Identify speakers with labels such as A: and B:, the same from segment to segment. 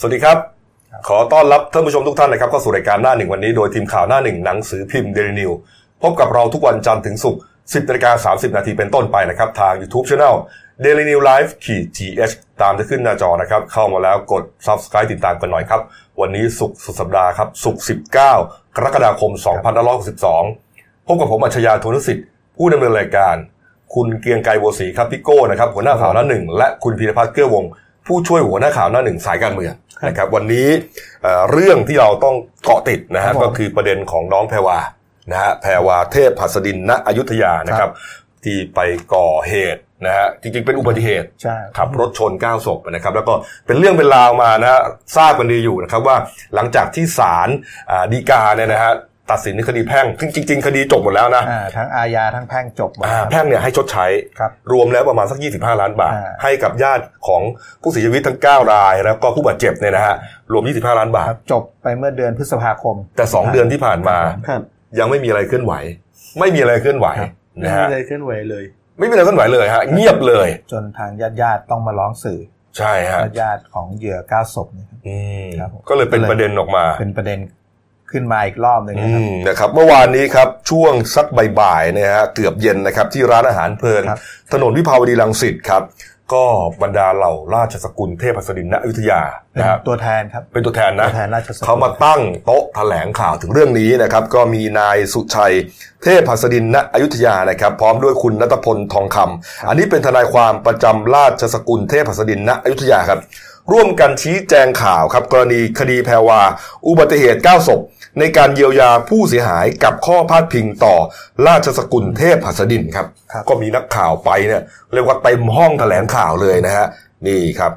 A: สวัสดีครับ ขอต้อนรับท่านผู้ชมทุกท่านนะครับเข้าสู่รายการหน้าหนึ่งวันนี้โดยทีมข่าวหน้าหนึ่งหนังสือพิมพ์เดลินิวพบกับเราทุกวันจันทร์ถึงศุกร์10นาฬิกา30 นาทีเป็นต้นไปนะครับ ทาง YouTube Channel Daily New Life ขีด GH ตามจะขึ้นหน้าจอนะครับ เข้ามาแล้วกด Subscribe ติดตามกันหน่อยครับ วันนี้ศุกร์สุดสัปดาห์ครับศุกร์19 กรกฎาคม 2562 พบกับผมอัจฉริยะโทนุสิทธิ์ผู้ดำเนินรายการ คุณเกียงไกรโวสีครับพี่โก้นะครับหัวหน้าข่าวหน้าหนึ่งและคุณพีรพัฒน์เกื้อวงศ์ ผู้ช่วยหัวหน้าข่าวหน้าหนึ่งสายการเมืองนะครับวันนี้เอ่อเรื่องที่เราต้องเกาะติดนะ
B: ครั
A: ฮะ
B: บผม
A: ก็คือประเด็นของน้องแพรวานะฮะแพรวาเทพหัสดินณอยุธยานะครับ ที่ไปก่อเหตุนะฮะจริงๆเป็นอุบัติเหตุ
B: ใช่
A: ขับรถชน9ศพนะครับ แล้วก็เป็นเรื่องเป็นราวมานะฮะทราบกันดีอยู่นะครับว่าหลังจากที่ศาลอ่าฎีกาเนี่ยนะฮะ ตัดสินในคดีแพ่งซึ่งจริง ๆ คดีจบหมดแล้วนะ
B: อ่าทั้งอาญาทั้งแพ่งจบหมด
A: อ่า
B: ครับ
A: แพ่งเนี่ยให้ชดใช้
B: ครับ
A: รวมแล้วประมาณสัก 25 ล้านบาท
B: อ่า
A: ให้กับญาติของผู้เสียชีวิตทั้ง 9 ราย แล้วก็ผู้บาดเจ็บเนี่ยนะฮะรวม 25 ล้านบาท
B: ครับจบไปเมื่อเดือนพฤษภาคม
A: แต่ 2 เดือนที่ผ่านมา
B: ครับ
A: ยังไม่มีอะไรเคลื่อนไหว ไม่มีอะไรเคลื่อนไหว
B: ครับ
A: นะ
C: ไม่
A: ฮะ
C: มีอะไรเคลื่อนไหวเลย
A: ไม่มีอะไรเคลื่อนไหวเลยฮะเงียบเลย
B: จนทางญาติญาติๆต้องมาร้องสื่อ
A: ใช่ฮะ
B: ญาติๆของเหยื่อเก้าศพนะครับ
A: อืม
B: ครับผม
A: ก็เลยเป็นประเด็นออกมา
B: เป็นประเด็น ขึ้นมาอีกรอบหนึ่ง
A: อื
B: นะครับ
A: มนะครับเมื่อวานนี้ครับช่วงสักบ่ายๆเนี่ยฮะเกือบเย็นนะครับที่ร้านอาหารเพลิน
B: ครับ
A: ถนนวิภาวดีรังสิตครับก็บรรดาเหล่าราชสกุลเทพหัสดินณอยุธยา
B: เป็น
A: นะฮะ
B: ตัวแทนครับ
A: เป็นตัวแทนนะ
B: ตัวแทนราชสกุล
A: เขามาตั้งโต๊ะแถลงข่าวถึงเรื่องนี้นะครับ ก็มีนายสุชัยเทพหัสดินณอยุธยานะครับ พร้อมด้วยคุณนัทพลทองคำอันนี้เป็นทนายความประจำราชสกุลเทพหัสดินณอยุธยาครับ ร่วมกันชี้แจงข่าวครับ กรณีคดีแพรวา อุบัติเหตุ9ศพ ในการเยียวยาผู้เสียหายกับข้อพาดพิงต่อราชสกุลเทพหัสดินครับ
B: ครับ
A: ก็มีนักข่าวไปเนี่ยเรียกว่าเต็มห้องแถลงข่าวเลยนะฮะนี่ครับ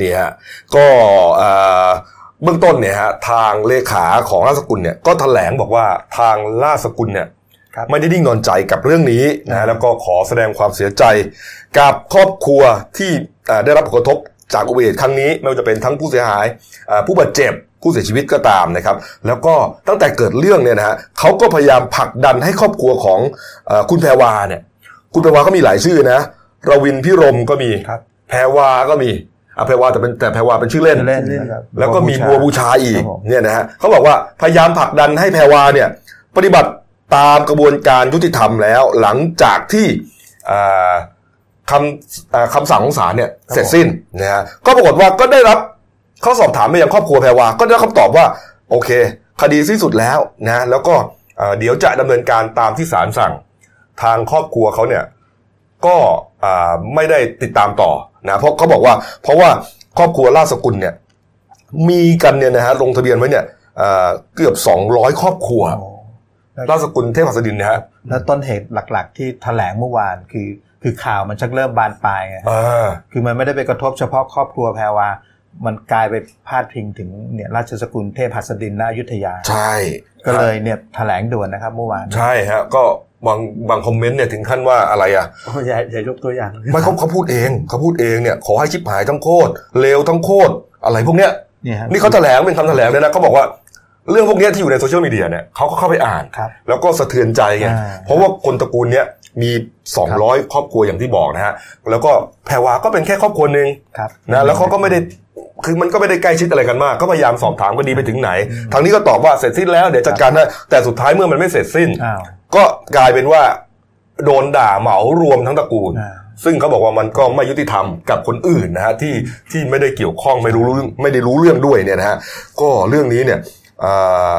A: นี่ฮะก็เอ่อเบื้องต้นเนี่ยฮะทางเลขาของราชสกุลเนี่ยก็แถลงบอกว่าทางราชสกุลเนี่ย
B: ครับ
A: ไม่ได้นิ่งนอนใจกับเรื่องนี้นะฮะแล้วก็ขอแสดงความเสียใจ กับครอบครัวที่เอ่อได้รับผลกระทบจากอุบัติเหตุครั้งนี้ ไม่ว่าจะเป็นทั้งผู้เสียหายเอ่อผู้บาดเจ็บ ผู้เสียชีวิตก็ตามนะครับ แล้วก็ตั้งแต่เกิดเรื่องเนี่ยนะฮะเขาก็พยายามผลักดันให้ครอบครัวของเออคุณแพรวาเนี่ย คุณแพรวาก็มีหลายชื่อนะรวินพิรมก็มี
B: ครับ
A: แพรวาก็มีอะแพรวาแต่เป็นแต่แพรวาเป็นชื่อเล่น
B: เล่นนะครับ
A: แล้วก็มีบัวบูชาอีก
B: ครับผม
A: เนี่ยนะฮะเขาบอกว่าพยายามผลักดันให้แพรวาเนี่ย ปฏิบัติตามกระบวนการยุติธรรมแล้ว หลังจากที่อ่าคำอ่าคำสั่งของศาลเนี่ยเสร็จสิ้นนะฮะก็ปรากฏว่าก็ได้รับ เขาสอบถามไปยังครอบครัวแพรวา ก็ได้รับคำตอบว่า โอเค คดีสิ้นสุดแล้วนะแล้วก็เอ่อเดี๋ยวจะดำเนินการตามที่ศาลสั่ง ทางครอบครัวเขาเนี่ยก็อ่าไม่ได้ติดตามต่อนะเพราะเขาบอกว่า เพราะว่าครอบครัวราชสกุลเนี่ยมีกันเนี่ยนะฮะลงทะเบียนไว้เนี่ยเอ่อเกือบ 200 ครอบครัว
B: โอ้
A: ราชสกุลเทพหัสดินนะฮะ
B: แล้วต้นเหตุหลัก ๆ ที่แถลงเมื่อวานคือคือข่าวมันชักเริ่มบานปลายไง
A: อ่า
B: คือมันไม่ได้ไปกระทบเฉพาะครอบครัวแพรวา มันกลายไปพาดพิงถึงเนี่ยราชสกุลเทพหัสดินณอยุธยา
A: ใช่
B: ก็เลยเนี่ยแถลงด่วนนะครับเมื่อวาน
A: ใช่ฮะก็บางบางคอมเมนต์เนี่ยถึงขั้นว่าอะไรอะ
C: อย่าอย่ายกตัวอย่าง
A: ไม่เขาเขาพูดเองเขาพูดเองเนี่ยขอให้ชิบหายทั้งโคตรเลวทั้งโคตรอะไรพวกเนี้ย
B: เนี่ยครับ
A: นี่เขาแถลงเป็นคำแถลงเลยนะเขาบอกว่าเรื่องพวกเนี้ยที่อยู่ในโซเชียลมีเดียเนี่ยเขาก็เข้าไปอ่าน
B: ครับ
A: แล้วก็สะเทือนใจไง
B: อ่า
A: เพราะว่าคนตระกูลเนี้ยมี 200 ครอบครัวอย่างที่บอกนะฮะแล้วก็แพรวาก็เป็นแค่ครอบครัวหนึ่ง
B: ครับ
A: นะแล้วเขาก็ไม่ได้ คือมันก็ไม่ได้ใกล้ชิดอะไรกันมาก ก็พยายามสอบถามก็ดีไปถึงไหน ทางนี้ก็ตอบว่าเสร็จสิ้นแล้วเดี๋ยวจัดการนะแต่สุดท้ายเมื่อมันไม่เสร็จสิ้น
B: อ้าว
A: ก็กลายเป็นว่าโดนด่าเหมารวมทั้งตระกูล
B: อ่า
A: ซึ่งเขาบอกว่ามันก็ไม่ยุติธรรมกับคนอื่นนะฮะที่ที่ไม่ได้เกี่ยวข้องไม่รู้เรื่องไม่ได้รู้เรื่องด้วยเนี่ยนะฮะก็เรื่องนี้เนี่ยอ่า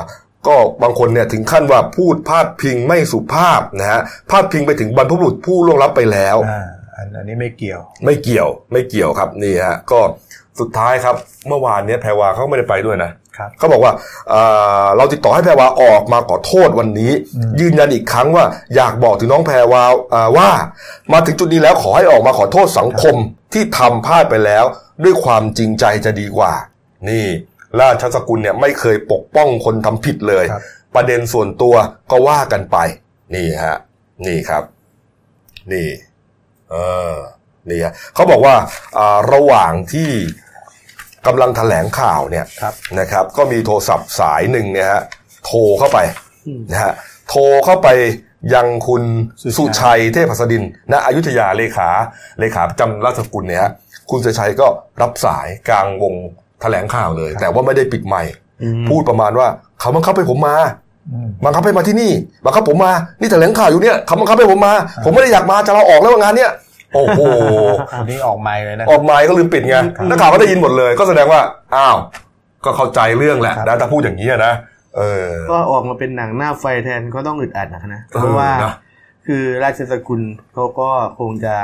A: ก็บางคนเนี่ยถึงขั้นว่าพูดพาดพิงไม่สุภาพนะฮะพาดพิงไปถึงบรรพบุรุษผู้ล่วงลับไปแล้ว
B: อ่าอันอันนี้ไม่เกี่ยว
A: ไม่เกี่ยวไม่เกี่ยวครับนี่ฮะก็ สุดท้ายครับเมื่อวานเนี้ยแพรวาเขาไม่ได้ไปด้วยนะครับเขาบอกว่าเอ่อเราติดต่อให้แพรวาออกมาขอโทษวันนี้ ยืนยันอีกครั้งว่าอยากบอกถึงน้องแพรวาเอ่อว่า มาถึงจุดนี้แล้วขอให้ออกมาขอโทษสังคมที่ทำพลาดไปแล้ว ด้วยความจริงใจจะดีกว่า นี่ราชสกุลเนี่ยไม่เคยปกป้องคนทำผิดเลย
B: ครับ
A: ประเด็นส่วนตัวก็ว่ากันไป นี่ฮะ นี่ครับ นี่ เออ นี่ฮะเขาบอกว่าอ่าระหว่างที่กำลังแถลงข่าวเนี่ย
B: ครับ
A: นะครับ ก็มีโทรศัพท์สายหนึ่งเนี่ยฮะโทรเข้าไป
C: อืม
A: นะฮะโทรเข้าไปยังคุณ
B: สุชัย
A: สุชัยเทพหัสดินณอยุธยาเลขาเลขาประจำราชสกุลเนี่ยฮะคุณสุชัยก็รับสายกลางวงแถลงข่าวเลย แต่ว่าไม่ได้ปิดไมค์
C: อืม
A: พูดประมาณว่าเขาบังคับให้ผมมา
B: อืม
A: บังคับให้มาที่นี่บังคับผมมานี่แถลงข่าวอยู่เนี่ยเขาบังคับให้ผมมา ผมไม่ได้อยากมาจะลาออกแล้วงานเนี้ย โอ้โห
B: อันนี้ออกไมค์เลยนะ
A: ออกไมค์ก็ลืมปิดไงนักข่าวก็ได้ยินหมดเลย ก็แสดงว่าอ้าวก็เข้าใจเรื่องแหละ
B: ครับ
A: นะถ้าพูดอย่างนี้อะนะเออ
C: ก็ออกมาเป็นหนังหน้าไฟแทนก็ต้องอึดอัดนะนะ
A: เออ
C: เพราะว่า
A: นะ
C: คือราชสกุลเขาก็คงจะ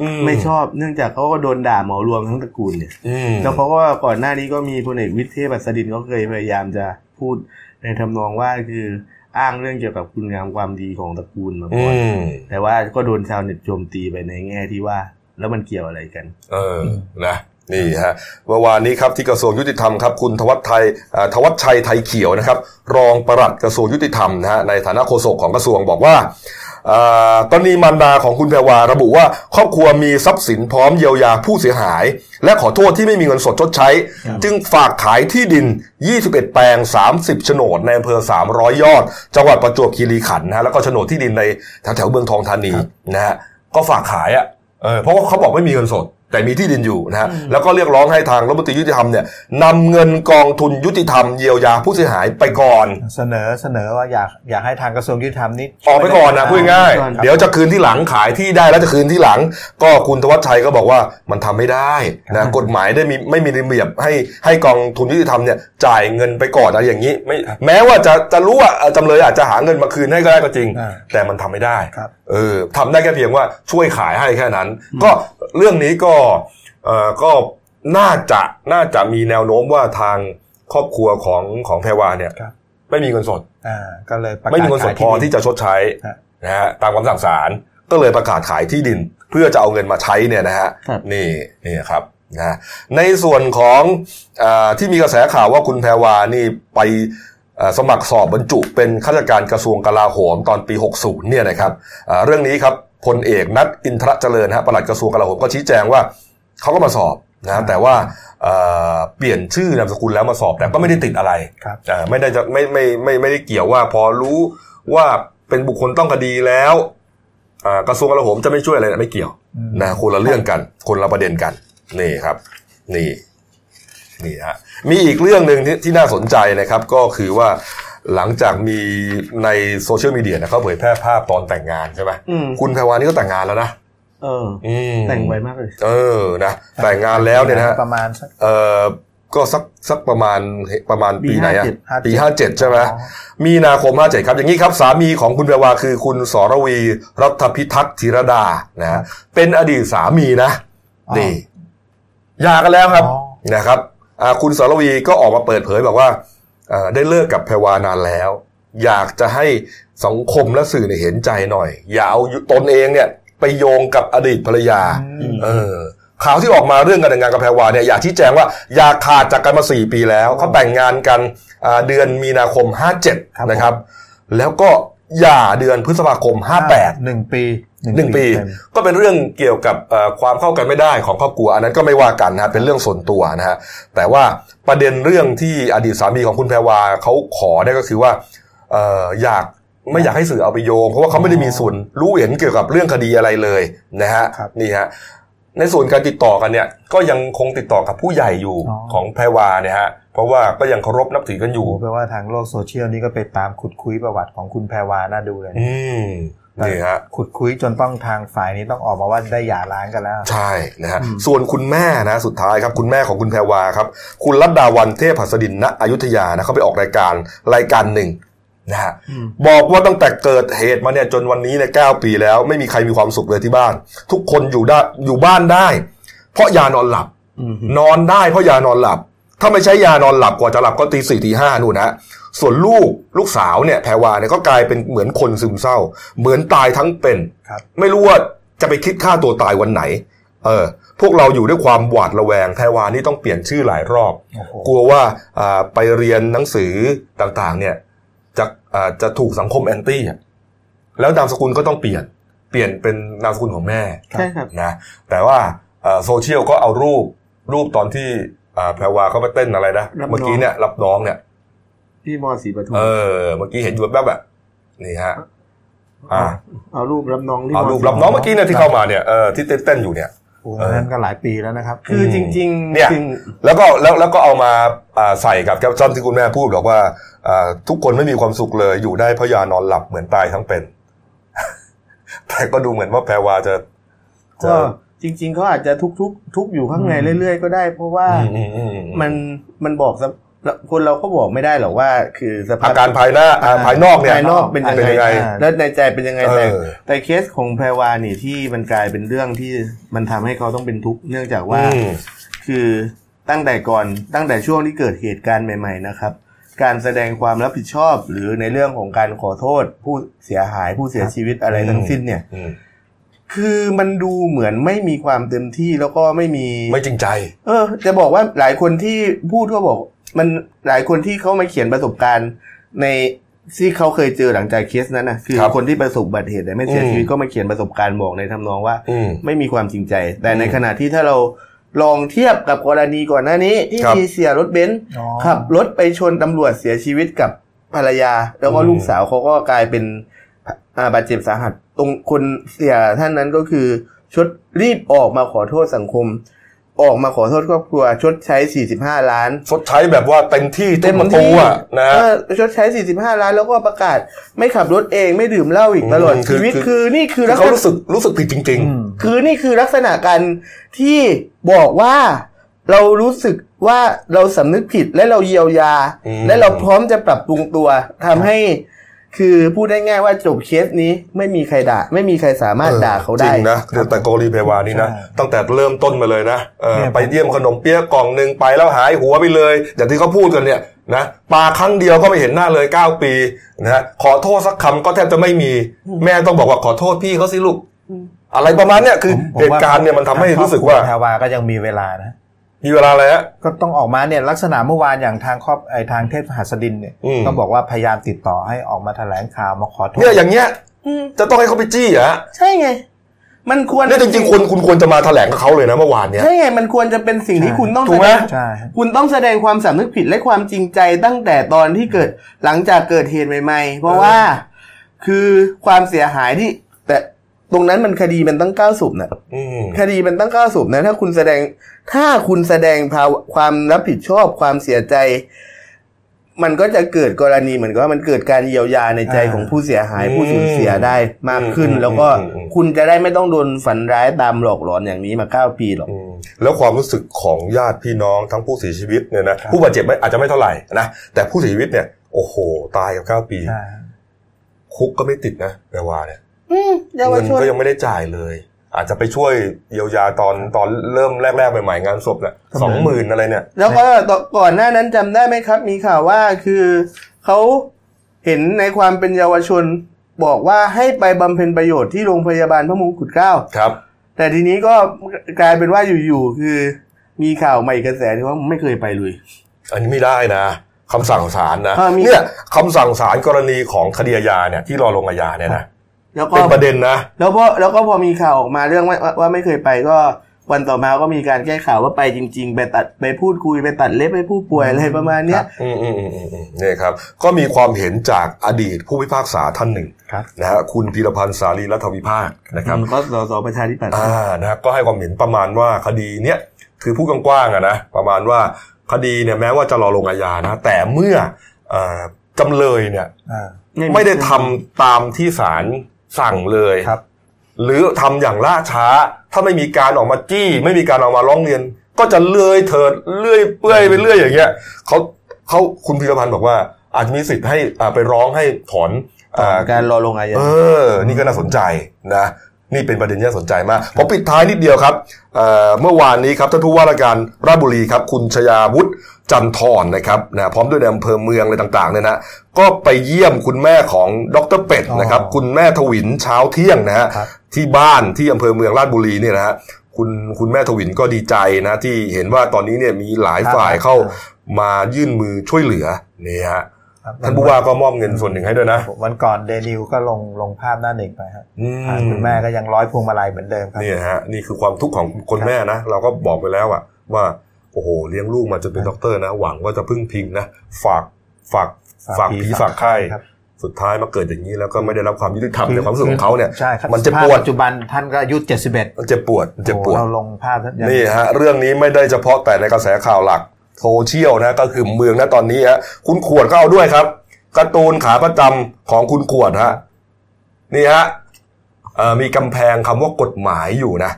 A: อื
C: ไม่ชอบเนื่องจากเขาก็โดนด่าเหมารวมทั้งตระกูลเนี่ย
A: อืม
C: แล้วเขาก็ก่อนหน้านี้ก็มีพลเอกวิทย์เทพอัสดินก็เคยพยายามจะพูดในทำนองว่าคือ อ้างเรื่องเกี่ยวกับคุณงามความดีของตระกูลมา
A: อื
C: ก่อน
A: ม
C: แต่ว่าก็โดนชาวเน็ตโจมตีไปในแง่ที่ว่า แล้วมันเกี่ยวอะไรกัน
A: เออนะนี่ฮะเมื่อวานนี้ครับที่กระทรวงยุติธรรมครับคุณทวัชไทยอ่าทวัชชัยไทยเขียวนะครับ รองปลัดกระทรวงยุติธรรมนะฮะในฐานะโฆษกของกระทรวงบอกว่าอ่า กรณีมารดาของคุณแพรวาระบุว่า ครอบครัวมีทรัพย์สินพร้อมเยียวยาผู้เสียหาย และขอโทษที่ไม่มีเงินสดชดใช้ จึงฝากขายที่ดิน 21 แปลง 30 โฉนดในอำเภอ 300 ยอด จังหวัดประจวบคีรีขันธ์นะฮะแล้วก็โฉนดที่ดินในแถวแถวๆเมืองทองธานีนะฮะก็ฝากขายอะเออเพราะว่าเขาบอกไม่มีเงินสด แต่มีที่ดินอยู่นะฮะแล้วก็เรียกร้องให้ทางรัฐมนตรียุติธรรมเนี่ยนำเงินกองทุนยุติธรรมเยียวยาผู้เสียหายไปก่อน
B: เสนอเสนอว่าอยากอยากให้ทางกระทรวงยุติธรรมนี้
A: ออกไปก่อนนะพูดง่าย
C: ก่อน
A: ๆเดี๋ยวจะคืนที่หลังขายที่ได้แล้วจะคืนที่หลัง ก็คุณธวัชชัยก็บอกว่ามันทำไม่ได้นะกฎหมายได้มีไม่มีระเบียบให้ให้กองทุนยุติธรรมเนี่ยจ่ายเงินไปก่อนอะไรอย่างนี้ไม่แม้ว่าจะจะรู้ว่าเอ่อจำเลยอาจจะหาเงินมาคืนให้ก็ได้ก็จริง
B: อ่า
A: แต่มันทำไม่ได้
B: ครับ
A: เออทำได้แค่เพียงว่าช่วยขายให้แค่นั้น ก็เรื่องนี้ก็เออก็น่าจะน่าจะมีแนวโน้มว่าทางครอบครัวของของแพรวาเนี่ย
B: ครับ
A: ไม่มีเงินสด
B: อ่าก็เลยประกาศ
A: ไม่มีเงินสด
B: ขาย
A: พอ
B: ดิน
A: ที่จะชดใช้
B: ฮะ
A: นะฮะตามคำสั่งศาลก็เลยประกาศขายที่ดินเพื่อจะเอาเงินมาใช้เนี่ยนะฮะ
C: ครับ
A: นี่นี่ครับนะในส่วนของอาที่มีกระแสข่าวว่าคุณแพรวานี่ไปเอ่อสมัครสอบบรรจุเป็นข้าราชการกระทรวงกลาโหมตอนปี 60เนี่ยนะครับอ่าเรื่องนี้ครับ พลเอกนัทอินทรเจริญฮะปลัดกระทรวงกลาโหมก็ชี้แจงว่าเขาก็มาสอบนะแต่ว่าเอ่อเปลี่ยนชื่อนามสกุลแล้วมาสอบแต่ก็ไม่ได้ติดอะไร
B: ครับ
A: อ่าไม่ได้จะไม่ไม่ไม่ไม่ได้เกี่ยวว่า พอรู้ว่าเป็นบุคคลต้องคดีแล้วอ่ากระทรวงกลาโหมจะไม่ช่วยอะไรนะไม่เกี่ยว
B: อืม
A: นะคนละเรื่องกัน คนละประเด็นกันนี่ครับ นี่นี่ฮะมีอีกเรื่องหนึ่งที่ที่น่าสนใจนะครับ ก็คือว่า หลังจากมีในโซเชียลมีเดียนะเขาเผยแพร่ภาพตอนแต่งงานใช่ไหม
C: อืม
A: คุณแพรวานี่ก็แต่งงานแล้วนะ
C: เออ
A: อืม
C: แต่งไวมากเลย
A: เออนะแต่งงานแล้วเนี่ยนะฮะ
B: ประมาณสัก
A: เออก็สักสักประมาณประมาณปีไหนอะ
C: ปี
B: 57
A: ปีห้าเจ็ดใช่ไหมมีนาคมห้าเจ็ดครับ อย่างนี้ครับสามีของคุณแพรวาคือคุณสรวีรัฐพิทักษ์ธีรดานะฮะเป็นอดีตสามีนะ
B: อ๋อ
A: นี่หย่ากันแล้วครับ
B: อ๋อ
A: นะครับอ่าคุณสรวีก็ออกมาเปิดเผยบอกว่าเอ่อ ได้เลิกกับแพรวานานแล้ว อยากจะให้สังคมและสื่อเนี่ยเห็นใจหน่อย อย่าเอาตนเองเนี่ย ไปโยงกับอดีตภรรยา
B: อืม
A: เออข่าวที่ออกมาเรื่องการแต่งงานกับแพรวาเนี่ยอยากชี้แจงว่าอย่าขาดจากกันมาสี่ปีแล้วเขาแต่งงานกันอ่าเดือนมีนาคม
B: ครับ
A: 57 นะครับ แล้วก็ หย่าเดือนพฤษภาคม 58
B: หนึ่งปี
A: หนึ่งปี
B: เต็ม
A: ก็เป็นเรื่องเกี่ยวกับเอ่อความเข้ากันไม่ได้ของครอบครัว อันนั้นก็ไม่ว่ากันนะฮะเป็นเรื่องส่วนตัวนะฮะแต่ว่าประเด็นเรื่องที่อดีตสามีของคุณแพรวาเขาขอเนี่ยก็คือว่าเอ่ออยากไม่อยากให้สื่อเอาไปโยง เพราะว่าเขาไม่ได้มีส่วนรู้เห็นเกี่ยวกับเรื่องคดีอะไรเลยนะฮะ
B: ครับ
A: นี่ฮะในส่วนการติดต่อกันเนี่ยก็ยังคงติดต่อกับผู้ใหญ่อยู่
B: อ๋อ
A: ของแพรวาเนี่ยฮะ เพราะว่าก็ยังเคารพนับถือกันอยู่
B: โอ้แปลว่าทางโลกโซเชียลนี่ก็ไปตามขุดคุยประวัติของคุณแพรวาน่าดูเลย
A: อืมนี่ฮะ
B: ขุดคุยจนต้องทางฝ่ายนี้ต้องออกมาว่าได้หย่าร้างกันแล้ว
A: ใช่นะฮะส่วนคุณแม่นะสุดท้ายครับคุณแม่ของคุณแพรวาครับ คุณรัตดาวันเทพหัสดินณอยุธยานะเขาไปออกรายการรายการหนึ่งนะฮะ
C: อืม
A: บอกว่าตั้งแต่เกิดเหตุมาเนี่ยจนวันนี้เนี่ยเก้าปีแล้ว ไม่มีใครมีความสุขเลยที่บ้าน ทุกคนอยู่ได้อยู่บ้านได้ เพราะยานอนหลับ
C: อืม
A: นอนได้เพราะยานอนหลับ ถ้าไม่ใช้ยานอนหลับกว่าจะหลับก็ตีสี่ตีห้านู่นนะส่วนลูกลูกสาวเนี่ยแพรวาเนี่ยก็กลายเป็นเหมือนคนซึมเศร้า เหมือนตายทั้งเป็น
B: ครับ
A: ไม่รู้ว่าจะไปคิดฆ่าตัวตายวันไหน เออ พวกเราอยู่ด้วยความหวาดระแวงแพรวานี่ต้องเปลี่ยนชื่อหลายรอบ
B: โอ้โห
A: กลัวว่าอ่าไปเรียนหนังสือต่างๆ เนี่ยจะอ่าจะถูกสังคมแอนตี้อะแล้วนามสกุลก็ต้องเปลี่ยน เปลี่ยนเป็นนามสกุลของแม่
C: ใช่ครับ
A: นะแต่ว่าเอ่อโซเชียลก็เอารูปรูปตอนที่ อ่าแพรวาเขาไปเต้นอะไรนะ
C: รับน้อง
A: เมื่อกี้เนี่ยรับน้องเนี่ย
C: ที่มอสีปทุม
A: เออ เมื่อกี้เห็นอยู่แบบแบบนี่ฮะอ่า
C: เอารูปรับน้องที่
A: เอา
C: ม
A: รูป
C: ศ
A: รับน้องเมื่อกี้เนี่ยที่เข้ามาเนี่ยเออที่เต้นๆอยู่เนี่ย
B: โอ้โหนั้นก็หลายปีแล้วนะครับ
C: คือจริงๆ
A: เนี่ย
C: จริง
A: แล้วก็แล้วแล้วก็เอามาอ่าใส่กับแคปชั่นที่คุณแม่พูดบอกว่าอ่าทุกคนไม่มีความสุขเลยอยู่ได้เพราะยานอนหลับเหมือนตายทั้งเป็น แต่ก็ดูเหมือนว่าแพรวาจะจะ
C: ก็ จริง ๆเขาอาจจะทุกทุกๆทุกอยู่ข้างในเรื่อย ๆ ก็ได้ เพราะว่า
A: อืมอืมอืม
C: มันมันบอกสภคนเราก็บอกไม่ได้หรอกว่า คือสภา
A: อา
C: พ
A: การภายหน้าอ่าภายนอกเนี่ย
C: ภายนอกเป็นยัง
A: เป็นยัง
C: ไง
A: ไง
C: แล้วในใจเป็นยังไงแต่
A: เออ
C: แต่เคสของแพรวานี่ที่มันกลายเป็นเรื่องที่มันทำให้เขาต้องเป็นทุกข์เนื่องจากว่า
A: อืม
C: คือตั้งแต่ก่อนตั้งแต่ช่วงที่เกิดเหตุการณ์ใหม่ ๆ นะครับ การแสดงความรับผิดชอบ หรือในเรื่องของการขอโทษ ผู้เสียหายผู้เสียชีวิตอะไรทั้งสิ้นเนี่ย
A: อืม
C: คือมันดูเหมือนไม่มีความเต็มที่แล้วก็ไม่มี
A: ไม่จริงใจ
C: เออ จะบอกว่าหลายคนที่พูดก็บอก มันหลายคนที่เขามาเขียนประสบการณ์ในที่เขาเคยเจอหลังจากเคสนั้นนะคือ
A: ครับ
C: คนที่ประสบอุบัติเหตุแต่ไม่เสีย
A: อืม
C: ชีวิตก็มาเขียนประสบการณ์บอกในทำนองว่า
A: อืม
C: ไม่มีความจริงใจ แต่ใน
A: อืม
C: ขณะที่ถ้าเราลองเทียบกับกรณีก่อนหน้านี้ ที่
A: ครับ
C: มีเสียรถเบนซ์
B: อ๋อ
C: ขับรถไปชนตำรวจเสียชีวิตกับภรรยา แล้วก็
A: อืม
C: ลูกสาวเขาก็กลายเป็นอ่าบาดเจ็บสาหัส ตรงคนเสียท่านนั้นก็คือชดรีบออกมาขอโทษสังคม ออกมาขอโทษครอบครัว ชดใช้ 45 ล้าน
A: ชดใช้แบบว่าเต็มที่ทุ
C: เต็
A: ก
C: ม
A: ประตู
C: ที่
A: อะนะฮะ
C: เออชดใช้ 45 ล้านแล้วก็ประกาศ ไม่ขับรถเองไม่ดื่มเหล้าอีกตลอด
A: อืมคือ
C: ชีวิต
A: คือ
C: คือนี่คือ
A: คือ
C: ลักษ
A: เขา
C: ณะ
A: รู้สึกรู้สึกผิดจริง
B: อืม
C: คือนี่คือลักษณะการที่บอกว่าเรารู้สึกว่าเราสำนึกผิดและเราเยียวยา
A: อืม
C: และเราพร้อมจะปรับปรุงตัวทำให้ คือพูดได้ง่ายว่าจบเคสนี้ไม่มีใครด่า ไม่มีใครสามารถ
A: ออ
C: ด่าเขา
A: จ
C: ได้
A: ริงนะแต่โกรีเพวานี่นะ
B: ใช่
A: ตั้งแต่เริ่มต้นมาเลยนะเออ
B: เนี่ย
A: ไปเยี่ยมขนมเปี๊ยะกล่องหนึ่งไปแล้วหายหัวไปเลย อย่างที่เขาพูดกันเนี่ยนะปาครั้งเดียวก็ไม่เห็นหน้าเลย 9 ปีนะฮะขอโทษสักคำก็แทบจะไม่มี แม่ต้องบอกว่าขอโทษพี่เขาสิลูก
C: อืม
A: อะไรประมาณเนี้ยคือ
B: ผมผม
A: เหตุการณ์เนี่ยมันทำให้รู้สึกว่า
B: แพรวาก็ยังมีเวลานะ
A: มีเวลาอะไรฮะ
B: ก็ต้องออกมาเนี่ยลักษณะเมื่อวานอย่างทางครอบไอทางเทพหัสดินเนี่ย
A: อืม
B: ก็บอกว่าพยายามติดต่อให้ออกมาแถลงข่าวมาขอโทษ
A: เนี่ยอย่างเงี้ย
C: อืม
A: จะต้องให้เขาไปจี้เหรอฮะ
C: ใช่ไงมันควร
A: เนี่ยจริงๆคุณคุณควรจะมาแถลงกับเขาเลยนะเมื่อวานเนี่ย
C: ใช่ไงมันควรจะเป็นสิ่งที่คุณต้อง
A: ถูกไหม
C: แสดง
B: ใช่
C: คุณต้องแสดงความสำนึกผิดและความจริงใจตั้งแต่ตอนที่เกิดหลังจากเกิดเหตุใหม่ ๆ เพราะว่าคือความเสียหายที่แต่ตรงนั้นมันคดีมันตั้งเก้าศพนะ
A: อืม
C: คดีมันตั้งเก้าศพนะ ถ้าคุณแสดง ถ้าคุณแสดงภาวะความรับผิดชอบความเสียใจ มันก็จะเกิดกรณีเหมือนกับว่ามันเกิดการเยียวยาในใจ
B: อ่า
C: ของผู้เสียหาย
A: อืม
C: ผู้สูญเสียได้มากขึ้น
A: อืม
C: แล้วก็
A: อืมอืม
C: คุณจะได้ไม่ต้องโดนฝันร้ายตามหลอกหลอนอย่างนี้มาเก้าปีหรอก
A: อืมแล้วความรู้สึกของญาติพี่น้องทั้งผู้เสียชีวิตเนี่ยนะผู้บาดเจ็บไม่อาจจะไม่เท่าไหร่นะแต่ผู้เสียชีวิตเนี่ย โอ้โห ตายกับเก้าปี
B: ใช่
A: คุกก็ไม่ติดนะแปลว่าเนี่ย
C: อืม เยาว
A: เงิน
C: ชน
A: ก็ยังไม่ได้จ่ายเลย อาจจะไปช่วยเยียวยาตอนตอนเริ่มแรกๆใหม่ๆงานศพเนี่ยสองหมื่นอะไรเนี่ย
C: แล้วก็ต่อก่อนหน้านั้นจำได้ไหมครับ มีข่าวว่าคือเขาเห็นในความเป็นเยาวชนบอกว่าให้ไปบำเพ็ญประโยชน์ที่โรงพยาบาลพระมงกุฎเกล้า
A: ครับ
C: แต่ทีนี้ก็กลายเป็นว่าอยู่ๆคือมีข่าวใหม่กระแสที่ว่าไม่เคยไปเลย
A: อันนี้ไม่ได้นะคำสั่งศาลนะ
C: เออมี
A: เนี่ยคำสั่งศาลกรณีของคดีอาญาเนี่ยที่รอลงอาญาเนี่ยนะ
C: แล้วก็
A: เป็นประเด็นนะ
C: แล้วพอแล้วก็พอมีข่าวออกมาเรื่องว่าว่าว่าไม่เคยไปก็วันต่อมาก็มีการแก้ข่าวว่าไปจริง ๆ ไปตัดไปพูดคุยไปตัดเล็บให้ผู้ป่วยอะไรประมาณเนี้ย
A: อืมอืมอืมอืมอืมนี่ครับ ก็มีความเห็นจากอดีตผู้พิพากษาท่านหนึ่ง
B: ครับ
A: นะฮะคุณพีรพันธ์สารีรัฐวิภาคนะครับ
C: ก็สสประชาธิปัตย์
A: อ่านะฮะก็ให้ความเห็นประมาณว่าคดีเนี้ยคือพูดกว้างๆอะนะประมาณว่าคดีเนี่ยแม้ว่าจะรอลงอาญานะ แต่เมื่อเอ่อจำเลยเนี่ย
B: อ่า
A: ไม่ได้ทำตามที่ศาล สั่งเลย
B: ครับ
A: หรือทำอย่างล่าช้า ถ้าไม่มีการออกมาจี้ ไม่มีการออกมาร้องเรียน ก็จะเลื่อยเถิดเลื่อยเปื่อยไปเรื่อยอย่างเงี้ยเขาเขาคุณพีรพันธ์บอกว่า อาจจะมีสิทธิ์ให้อ่าไปร้องให้ถอนอ่า
C: การรอลงอาญา
A: เออ นี่ก็น่าสนใจนะ นี่เป็นประเด็นที่น่าสนใจมากผมปิดท้ายนิดเดียวครับเอ่อเมื่อวานนี้ครับท่านผู้ว่าราชการราชบุรีครับคุณชยาวุฒิจันทรนะครับนะพร้อมด้วยในอำเภอเมืองอะไรต่างๆเนี่ยนะก็ไปเยี่ยมคุณแม่ของดรเป็ดนะครับ
B: อ๋อ
A: คุณแม่ทวินเช้าเที่ยงนะฮะ
B: ครับ
A: ที่บ้านที่อำเภอเมืองราชบุรีเนี่ยนะฮะคุณคุณแม่ทวินก็ดีใจนะที่เห็นว่าตอนนี้เนี่ยมีหลายฝ่ายเข้ามายื่นมือช่วยเหลือนี่ฮะ
B: ครับ
A: ท่านผู้ว่าก็มอบเงินส่วนหนึ่งให้ด้วยนะ
B: วันก่อนเดนิวก็ลงลงภาพหน้าหนึ่งไปครับ
A: อื
B: อ่าคุณแม่ก็ยังร้อยพวงมาลัยเหมือนเดิมครับ
A: นี่ฮะนี่คือความทุกข์ของคนแม่นะ เราก็บอกไปแล้วอะว่าโอ้โหเลี้ยงลูกมาจนเป็นด็อกเตอร์นะ หวังว่าจะพึ่งพิงนะฝากฝากฝากผีฝากไข้
B: ครับ
A: สุดท้ายมาเกิดอย่างนี้แล้วก็ไม่ได้รับความยุติธรรมในความรู้สึกของเขาเนี่ย
B: ใช่ครับ
A: มันเจ็บ
B: ภาพ
A: ปวด
B: ปัจจุบันท่านก็อายุ71
A: มันเจ็บปวดมันเจ็บปวด
B: เราลงภาพท่านยัง
A: นี่ฮะเรื่องนี้ไม่ได้เฉพาะแต่ในกระแสข่าวหลัก โซเชียลนะก็คือเมืองนะตอนนี้ฮะคุณขวดก็เอาด้วยครับการ์ตูนขาประจำของคุณขวดฮะนี่ฮะเอ่อมีกำแพงคำว่ากฎหมายอยู่นะ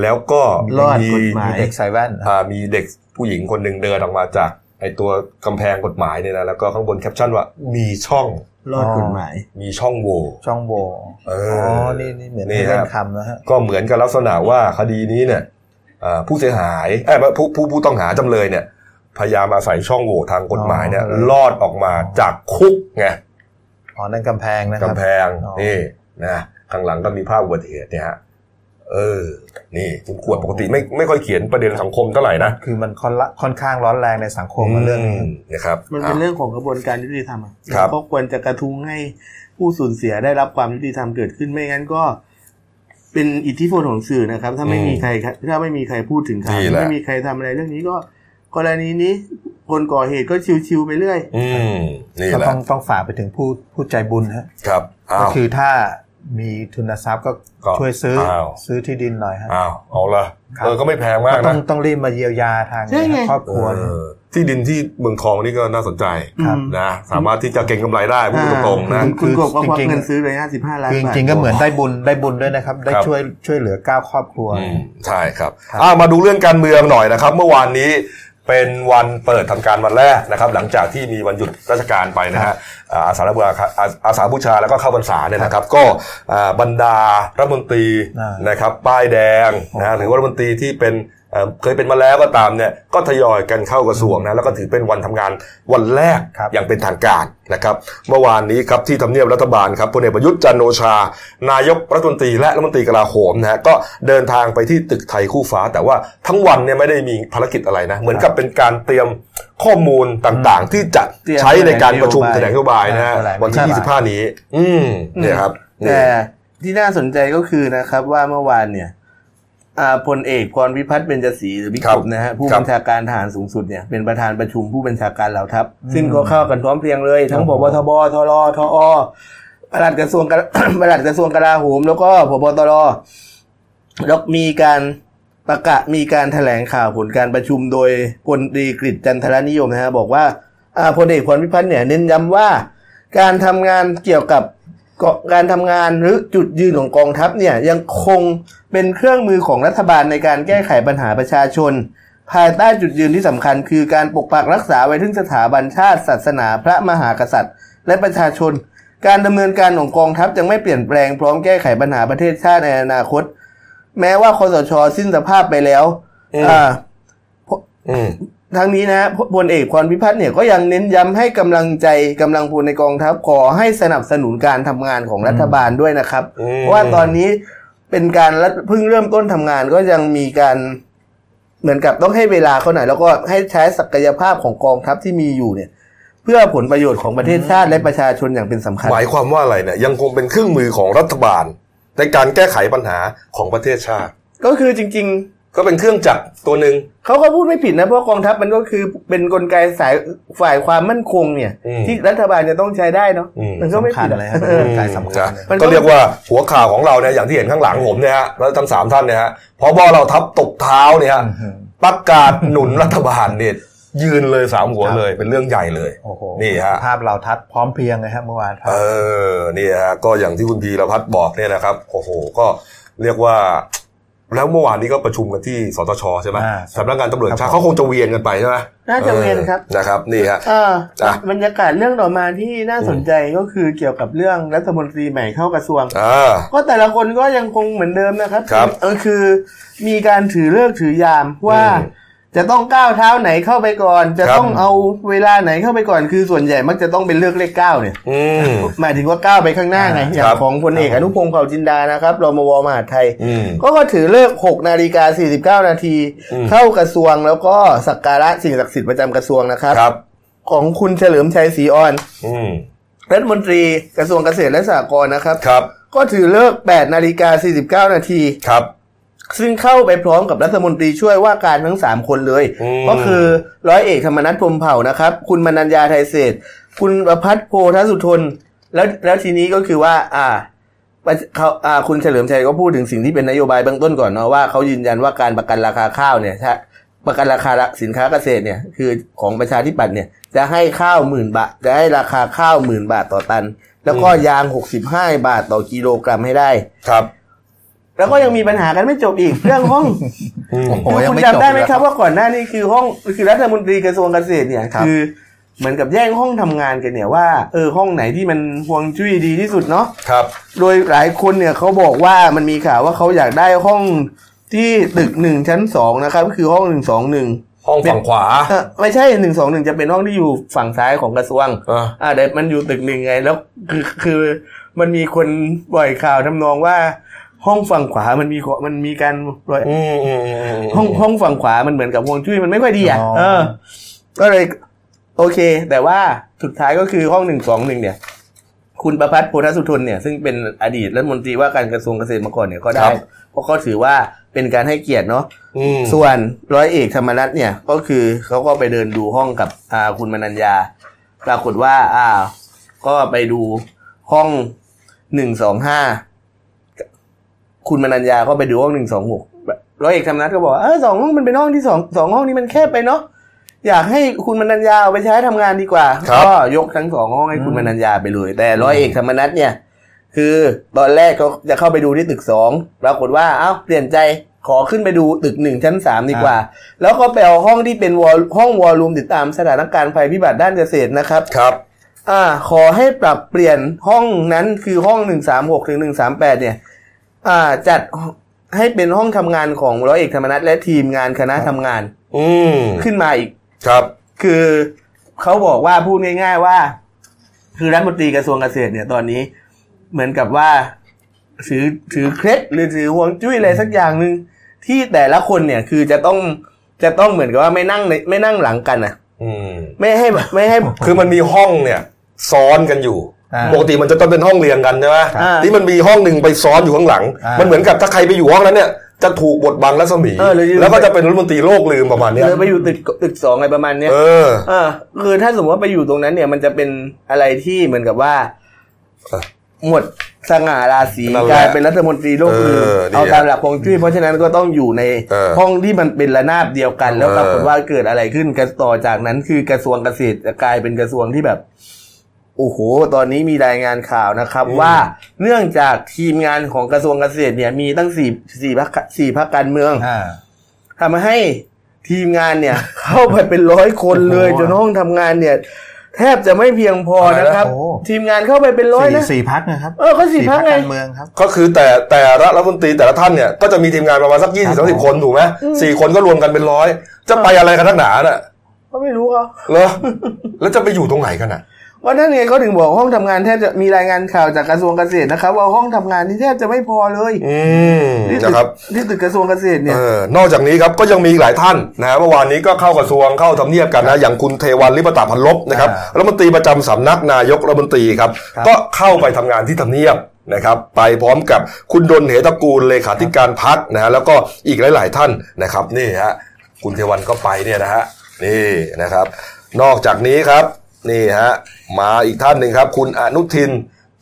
A: แล้วก็
C: รอด
A: มี
C: กฎหมาย
B: เด็กใส่แว่น
A: อ่ามีเด็กผู้หญิงคนหนึ่งเดินออกมาจากไอตัวกำแพงกฎหมายเนี่ยนะแล้วก็ข้างบนแคปชั่นว่ามีช่อง
C: รอดกฎหมาย
A: มีช่องโหว่
B: ช่องโหว่
A: เอ
B: อ๋
A: อ
B: อ
A: อ
B: นี่นี่เหมือน
A: นี่
B: เล่
A: ครั
B: น
A: บ
B: คำนะฮะ
A: ก็เหมือนกับลักษณะว่าคดีนี้เนี่ยอ่าผู้เสียหายเอ้ยผู้ผู้ผู้ต้องหาจำเลยเนี่ย พยายามอาศัยช่องโหว่ทางกฎหมายเนี่ยลอดออกมาจากคุกไง
B: อ๋อนั่นกำแพงนะครับ
A: กำแพง
B: อ๋อ
A: นี่นะข้างหลังก็มีภาพอุบัติเหตุเนี่ยฮะเออ นี่คุณขวดปกติไม่ไม่ค่อยเขียนประเด็นสังคมเท่าไหร่นะ
B: คือมันค่อนละค่อนข้างร้อนแรงในสังคมมาเรื่องนี้
A: มนะครับ
C: มันเป็นเรื่องของกระบวนการยุติธรรมอะ
A: ครับ
C: เราก็ควรจะกระทุ้งให้ผู้สูญเสียได้รับความยุติธรรมเกิดขึ้นไม่งั้นก็เป็นอิทธิพลของสื่อนะครับ ถ้าไม่มีใครถ้าไม่มีใครพูดถึงข่าว
A: นี่แหละ
C: ไม่มีใครทำอะไรเรื่องนี้ก็ กรณีนี้คนก่อเหตุก็ชิวๆไปเรื่อย
A: อืมนี่
B: ก็
A: แหละ
B: ต้องต้องฝากไปถึงผู้ผู้ใจบุญฮะ
A: ครับอ้า
B: ก็
A: ว
B: คือถ้ามีทุนทรัพย์ก็
A: ก็
B: ช่วยซื้อ
A: อ้าว
B: ซื้อที่ดินหน่อยฮะ
A: อ้าวเอาละ
B: ครับ
A: เออก็ไม่แพงมาก
B: ก็ต้อ
A: นะ
B: งต้องรีบมาเยียวยาทาง
C: ใช่ไง
B: ครอบครัว
A: เอ
B: นะ
A: อที่ดินที่เมืองทองนี่ก็น่าสนใจ
C: ๆ
B: ครับ
C: อืม
A: นะสามารถที่จะเก็งกำไรได้พูดตรงๆนะ
C: คุณคุณกบก็ควัก
B: จริงๆ
C: เงินซื้อเลยห้าสิบห้าล้าน
B: คือจ
C: บาท
B: ริงๆก็เหมือนได้บุญได้บุญด้วยนะครับ ได้
A: ครับ
B: ช่วยช่วยเหลือเก้าครอบครัว
A: อืมใช่ครับ
B: ครับ
A: อ่ามาดูเรื่องการเมืองหน่อยนะครับ เมื่อวานนี้ เป็นวันเปิดทำการวันแรกนะครับ หลังจากที่มีวันหยุดราชการไปนะฮะอ่าอาสาฬบูชาอาอาสาบูชาแล้วก็เข้าพรรษาเนี่ยนะครับ ก็อ่าบรรดารัฐมนตรี
B: อ่าน
A: นะครับป้ายแดงนะหรือว่ารัฐมนตรีที่เป็น เอ่อเคยเป็นมาแล้วก็ตามเนี่ยก็ทยอยกันเข้ากระทรวงนะแล้วก็ถือเป็นวันทำงานวันแรก
B: ครับ
A: อย่างเป็นทางการนะครับ เมื่อวานนี้ครับที่ทำเนียบรัฐบาลครับพลเอกประยุทธ์จันทร์โอชา นายกรัฐมนตรีและรัฐมนตรีกลาโหมนะฮะก็เดินทางไปที่ตึกไทยคู่ฟ้า แต่ว่าทั้งวันเนี่ยไม่ได้มีภารกิจอะไรนะเหมือนกับเป็นการเตรียมข้อมูลต่างๆ ที่จะ
C: เตรียม
A: ใช้ในการประชุม
C: แถ
A: แถ
C: ล
A: ล
C: ง
A: ง
C: น
A: น
C: โย
A: โย
C: บา
A: บายยนะฮะ
B: แถลง
A: วันที่ 25 นี้ อืมเนี่ยครับนี่
C: แต่ที่น่าสนใจก็คือนะครับว่าเมื่อวานเนี่ยอ่า พลเอกพรพิพัฒน์เบญจศรีหรือบิ๊ก
A: ครับ
C: กบนะฮะผู้
A: ครับ
C: บัญชาการทหารสูงสุดเนี่ยเป็นประธานประชุมผู้บัญชาการเหล่าทัพ ซึ่งก็เข้ากันพร้อมเพรียงเลย ทั้งพบทบทรทอปลัดกระทรวงกลาปลัดกระทรวงกลาโหม แล้วก็พบตรแล้วมีการประกาศมีการแถลงข่าวผลการประชุมโดยพลตรีกฤษจันทรนิยมนะฮะบอกว่าอ่าพลเอกพรพิพัฒน์เนี่ยเน้นย้ำว่า การทำงานเกี่ยวกับเการทำงานหรือจุดยืนของกองทัพเนี่ยยังคงเป็นเครื่องมือของรัฐบาลในการแก้ไขปัญหาประชาชน ภายใต้จุดยืนที่สำคัญคือการปกปักรักษาไว้ถึงสถาบันชาติ ศาสนาพระมหากษัตริย์ และประชาชน การดำเนินการของกองทัพยังไม่เปลี่ยนแปลงพร้อมแก้ไขปัญหาประเทศชาติในอนาคต แม้ว่าคอสช สิ้นสภาพไปแล้ว
A: อ่า
C: ทั้งนี้นะฮะพพลเอกพรพิพัฒน์เนี่ยก็ยังเน้นย้ำให้กำลังใจกำลังพลในกองทัพขอให้สนับสนุนการทำงานของรัฐบาลด้วยนะครับ
A: อืม
C: เพราะว่าตอนนี้เป็นการรัฐเพิ่งเริ่มต้นทำงานก็ยังมีการเหมือนกับต้องให้เวลาเขาหน่อยแล้วก็ให้ใช้ศักยภาพของกองทัพที่มีอยู่เนี่ย เพื่อผลประโยชน์ของประเทศชาติและประชาชนอย่างเป็นสำคัญ
A: หมายความว่าอะไรเนี่ยยังคงเป็นเครื่องมือของรัฐบาล ในการแก้ไขปัญหาของประเทศชาติ
C: ก็คือจริง
A: ก็เป็นเครื่องจักรตัวหนึ่ง
C: ๆเขาก็พูดไม่ผิดนะเพราะกองทัพมันก็คือเป็นกลไกสายฝ่ายความมั่นคงเนี่ย
A: อืม
C: ที่รัฐบาลจะต้องใช้ได้เนาะ
A: อืม
C: มันก็ไม่
B: สำคั
C: ผิ
B: ญ
C: ดอะ
B: เลยครับ
C: เออ
B: เป็นกลไกสำคัญเลย
C: มันก็
A: ก็เรียกว่าหัวข่าวของเราเนี่ยอย่างที่เห็นข้างหลังผมเนี่ยฮะแล้วทั้งสามท่านเนี่ยฮะพอบอเราทับตบเท้าเนี่ยฮะ
B: อื้อหือ
A: ประกาศหนุนรัฐบาลเนี่ยยืนเลยสามหัวเลยเป็นเรื่องใหญ่เลย
B: โอ้โห
A: นี่ฮะ
B: ภาพเราทัดพร้อมเพรียงเลยครับเมื่อวานครับ
A: เออนี่ฮะก็อย่างที่คุณพีรพัฒน์บอกเนี่ยนะครับโอ้โหก็เรียกว่า แล้วเมื่อวานนี้ก็ประชุมกันที่สตชใช่ไหม
B: อ่า
A: สำนักงานตำรวจแห่งชาติ
B: ครับผม
A: เขาคงจะเวียนกันไปใช่ไหม
C: น่าจะเวียนครับ
A: ออนะครับนี่ฮะ
C: เออ
A: อะ
C: บรรยากาศเรื่องต่อมาที่น่าสนใจก็คือเกี่ยวกับเรื่องรัฐมนตรีใหม่เข้ากระทรวง
A: อ่า
C: ก็แต่ละคนก็ยังคงเหมือนเดิมนะครับ
A: ครับ
C: เออคือ มีการถือเลิกษ์ถือยามว่า
A: อืม
C: จะต้องก้าวเท้าไหนเข้าไปก่อน จะ
A: ครับ
C: ต้องเอาเวลาไหนเข้าไปก่อน คือส่วนใหญ่มักจะต้องเป็นเลือกเลขเก้าเนี่ย
A: อืม
C: หมายถึงว่าก้าวไปข้างหน้าไง
B: อ่า
C: อย่า
A: ครั
C: ง
A: บ
C: ของพลเอกอนุพงศ์เผ่าจินดานะครับรมวมหาดไทย
A: อืม
C: ก็ก็ถือเลิก6นาฬิกา49นาที
A: อืม
C: เข้ากระทรวงแล้วก็สักการะสิ่งศักดิ์สิทธิ์ประจำกระทรวงนะครับ
A: ครับ
C: ของคุณเฉลิมชัยศรีอ่อน
A: อืม
C: รัฐมนตรีกระทรวงเกษตรและสหกรณ์นะครับ
A: ครับ
C: ก็ถือเลิก8นาฬิกา49 นาที
A: ครับ
C: ซึ่งเข้าไปพร้อมกับรัฐมนตรีช่วยว่าการทั้ง 3 คนเลย
A: อืม
C: ก็คือร้อยเอกธรรมนัฐพรหมเผ่านะครับ คุณมนัญญาไทยเศรษฐ์คุณประพัฒน์โพธสุทน แล้วแล้วทีนี้ก็คือว่า อ่าเขาอ่าคุณเฉลิมชัยก็พูดถึงสิ่งที่เป็นนโยบายเบื้องต้นก่อนเนาะว่าเขายืนยันว่าการประกันราคาข้าวเนี่ยถ้าประกันราคาสินค้าเกษตรเนี่ยคือของประชาธิปัตย์เนี่ยจะให้ข้าวหมื่นบาท จะให้ราคาข้าวหมื่นบาทต่อตัน แล้วก็ยางหกสิบห้าบาทต่อกิโลกรัมให้ได้
A: ครับ
C: แล้วก็ยังมีปัญหากันไม่จบอีกเรื่องห้อง
A: อืม
B: โอ้โห
C: คือ
B: ยัง
C: คุณ
B: ไม่
C: จำได้ไหม
B: จบเลย
C: ครับ ว่าก่อนหน้านี้คือห้องคือรัฐมนตรีกระทรวงเกษตรเนี่ย
B: ครับ
C: คือเหมือนกับแย่งห้องทำงานกันเนี่ยว่าเออห้องไหนที่มันห่วงจุ้ยดีที่สุดเนาะ
A: ครับ
C: โดยหลายคนเนี่ยเขาบอกว่ามันมีข่าวว่าเขาอยากได้ห้องที่ตึกหนึ่งชั้นสองนะครับก็คือห้องหนึ่งสองหนึ่ง
A: ห้องฝั่งขวา
C: ไม่ใช่หนึ่งสองหนึ่งจะเป็นห้องที่อยู่ฝั่งซ้ายของกระทรวง
A: อ่า
C: อ่าแต่มันอยู่ตึกหนึ่งไงแล้วคือคือมันมีคนปล่อยข่าวทำนองว่า ห้องฝั่งขวามันมีขอมันมีการปล่อย
A: อืมอืมอืมม
C: ห้องห้องฝั่งขวามันเหมือนกับฮวงจุ้ยมันไม่ค่อยดีอะ
B: อ๋อ
C: เออ ก็เลย โอเค แต่ว่าสุดท้ายก็คือห้องหนึ่งสองหนึ่งเนี่ย คุณประพัฒน์โพธสุทนเนี่ย ซึ่งเป็นอดีตรัฐมนตรีว่าการกระทรวงเกษตรมาก่อนเนี่ยก็ได้เพราะเขาถือว่าเป็นการให้เกียรติเนาะ
A: อืม
C: ส่วนร้อยเอกธรรมนัฐเนี่ยก็คือเขาก็ไปเดินดูห้องกับอ่าคุณมนัญญา ปรากฏว่า อ่า ก็ไปดูห้องหนึ่งสองห้า คุณมนัญญาก็ไปดูห้องหนึ่งสองหกร้อยเอกธรรมนัฐก็บอกว่าเออสองห้องมันเป็นห้องที่สองสองห้องนี้มันแคบไปเนาะอยากให้คุณมนัญญาเอาไปใช้ทำงานดีกว่า
A: ครับ
C: ก็ยกทั้งสองห้องให้คุณมนัญญาไปเลย แต่ร้อยเอกธรรมนัฐเนี่ย คือตอนแรกเขาจะเข้าไปดูที่ตึกสองปรากฏว่าเอ้าเปลี่ยนใจขอขึ้นไปดูตึกหนึ่งชั้นสามดีกว่า แล้วก็ไปเอาห้องที่เป็นวอลห้องวอลลุ่มติดตามสถานการณ์ภัยพิบัติด้านเกษตรนะครับ
A: ครับ
C: อ่าขอให้ปรับเปลี่ยนห้องนั้นคือห้องหนึ่งสามหกถึงหนึ่งสามแปดเนี่ยอ่า จัดให้เป็นห้องทำงานของร้อยเอกธรรมนัฐและทีมงานคณะทำงาน
A: อืม
C: ขึ้นมาอีก
A: ครับ
C: คือเขาบอกว่าพูดง่าย ๆว่า คือรัฐมนตรีกระทรวงเกษตรเนี่ยตอนนี้ เหมือนกับว่าถือถือเคล็ดหรือถือห่วงจุ้ยอะไรสักอย่างหนึ่งที่แต่ละคนเนี่ยคือจะต้องจะต้องเหมือนกับว่าไม่นั่งในไม่นั่งหลังกันอะ
A: อืม
C: ไม่ให้แบบไม่ให้
A: คือมันมีห้องเนี่ย ซ้อนกันอยู่
B: อ่า
A: ปกติมันจะต้องเป็นห้องเรียงกันใช่ไหม
C: อ่า
A: ที่มันมีห้องหนึ่งไปซ้อนอยู่ข้างหลัง
B: อ่ามั
A: มันเหมือนกับถ้าใครไปอยู่ห้องนั้นเนี่ยจะถูกบดบังรัศมี
C: เออหรือ
A: แล้วก็จะเป็นรัฐมนตรีโลกลืมประมาณเนี้ย
C: เลยไปอยู่ตึกตึกสองอะไรประมาณเนี้ย
A: เออ
C: เออคือถ้าสมมติว่าไปอยู่ตรงนั้นเนี่ย มันจะเป็นอะไรที่เหมือนกับว่า
A: เออ
C: หมดสง่าราศี
A: นั่นแหละ
C: กลายเป็นรัฐมนตรีโลกลืม
A: เออดี
C: เอาตามหลักฮวงจุ้ยเพราะฉะนั้นก็ต้องอยู่ใน
A: เออ
C: ห้องที่มันเป็นระนาบเดียวกัน แล้ว
A: เออ
C: ปรากฏว่าเกิดอะไรขึ้นกันต่อจากนั้นคือกระทรวงเกษตรจะกลายเป็นกระทรวงที่แบบ โอ้โห ตอนนี้มีรายงานข่าวนะครับ ว่าเนื่องจากทีมงานของกระทรวงเกษตรเนี่ย มีตั้งสี่สี่พักสี่พักการเมือง
B: อ่า
C: ทำให้ทีมงานเนี่ย เข้าไปเป็นร้อยคนเลย
B: โอ้โห
C: จนห้องทำงานเนี่ย แทบจะไม่เพียงพอนะครับ
B: โอ้
C: ทีมงานเข้าไปเป็นร้อย
B: สี่
C: นะ
B: สี่พักนะครับ
C: เออก็สี่พรรคไง
B: การเมืองครับ
A: ก็คือแต่แต่ละรัฐมนตรีแต่ละท่านเนี่ยก็จะมีทีมงานประมาณสักยี่สิบ
B: ครั
A: สา
B: บ
A: มสิบคนถูกไหมสี่คนก็รวมกันเป็นร้อยจะไปอะไรกันนักหนาน่ะ
C: ก็ไม่รู้เขา
A: เหรอแล้วจะไปอยู่ตรงไหนกันอะ
C: ว่านั่นไงเขาถึงบอกห้องทำงานแทบจะมีรายงานข่าวจากกระทรวงเกษตรนะครับ ว่าห้องทำงานที่แทบจะไม่พอเลย
A: อืม
C: ที่ตึก
A: นะครับ
C: ที่ตึกกระทรวงเกษตรเนี่ย
A: เออนอกจากนี้ครับก็ยังมีอีกหลายท่านนะฮะเมื่อวานนี้ก็เข้ากระทรวงเข้าทำเนียบกันนะอย่างคุณเทวันลิปตาพันลบนะครับ
B: อ่า
A: รัฐมนตรีประจำสำนักนายกรัฐมนตรีครับ
B: ครับ
A: ก็เข้าไปทำงานที่ทำเนียบนะครับไปพร้อมกับคุณดนเหตระกูลเลขาธิการพักนะฮะแล้วก็อีกหลาย ๆ ท่านนะครับนี่ฮะคุณเทวันก็ไปเนี่ยนะฮะนี่นะครับ นอกจากนี้ครับนี่ฮะ มาอีกท่านหนึ่งครับ คุณอนุทิน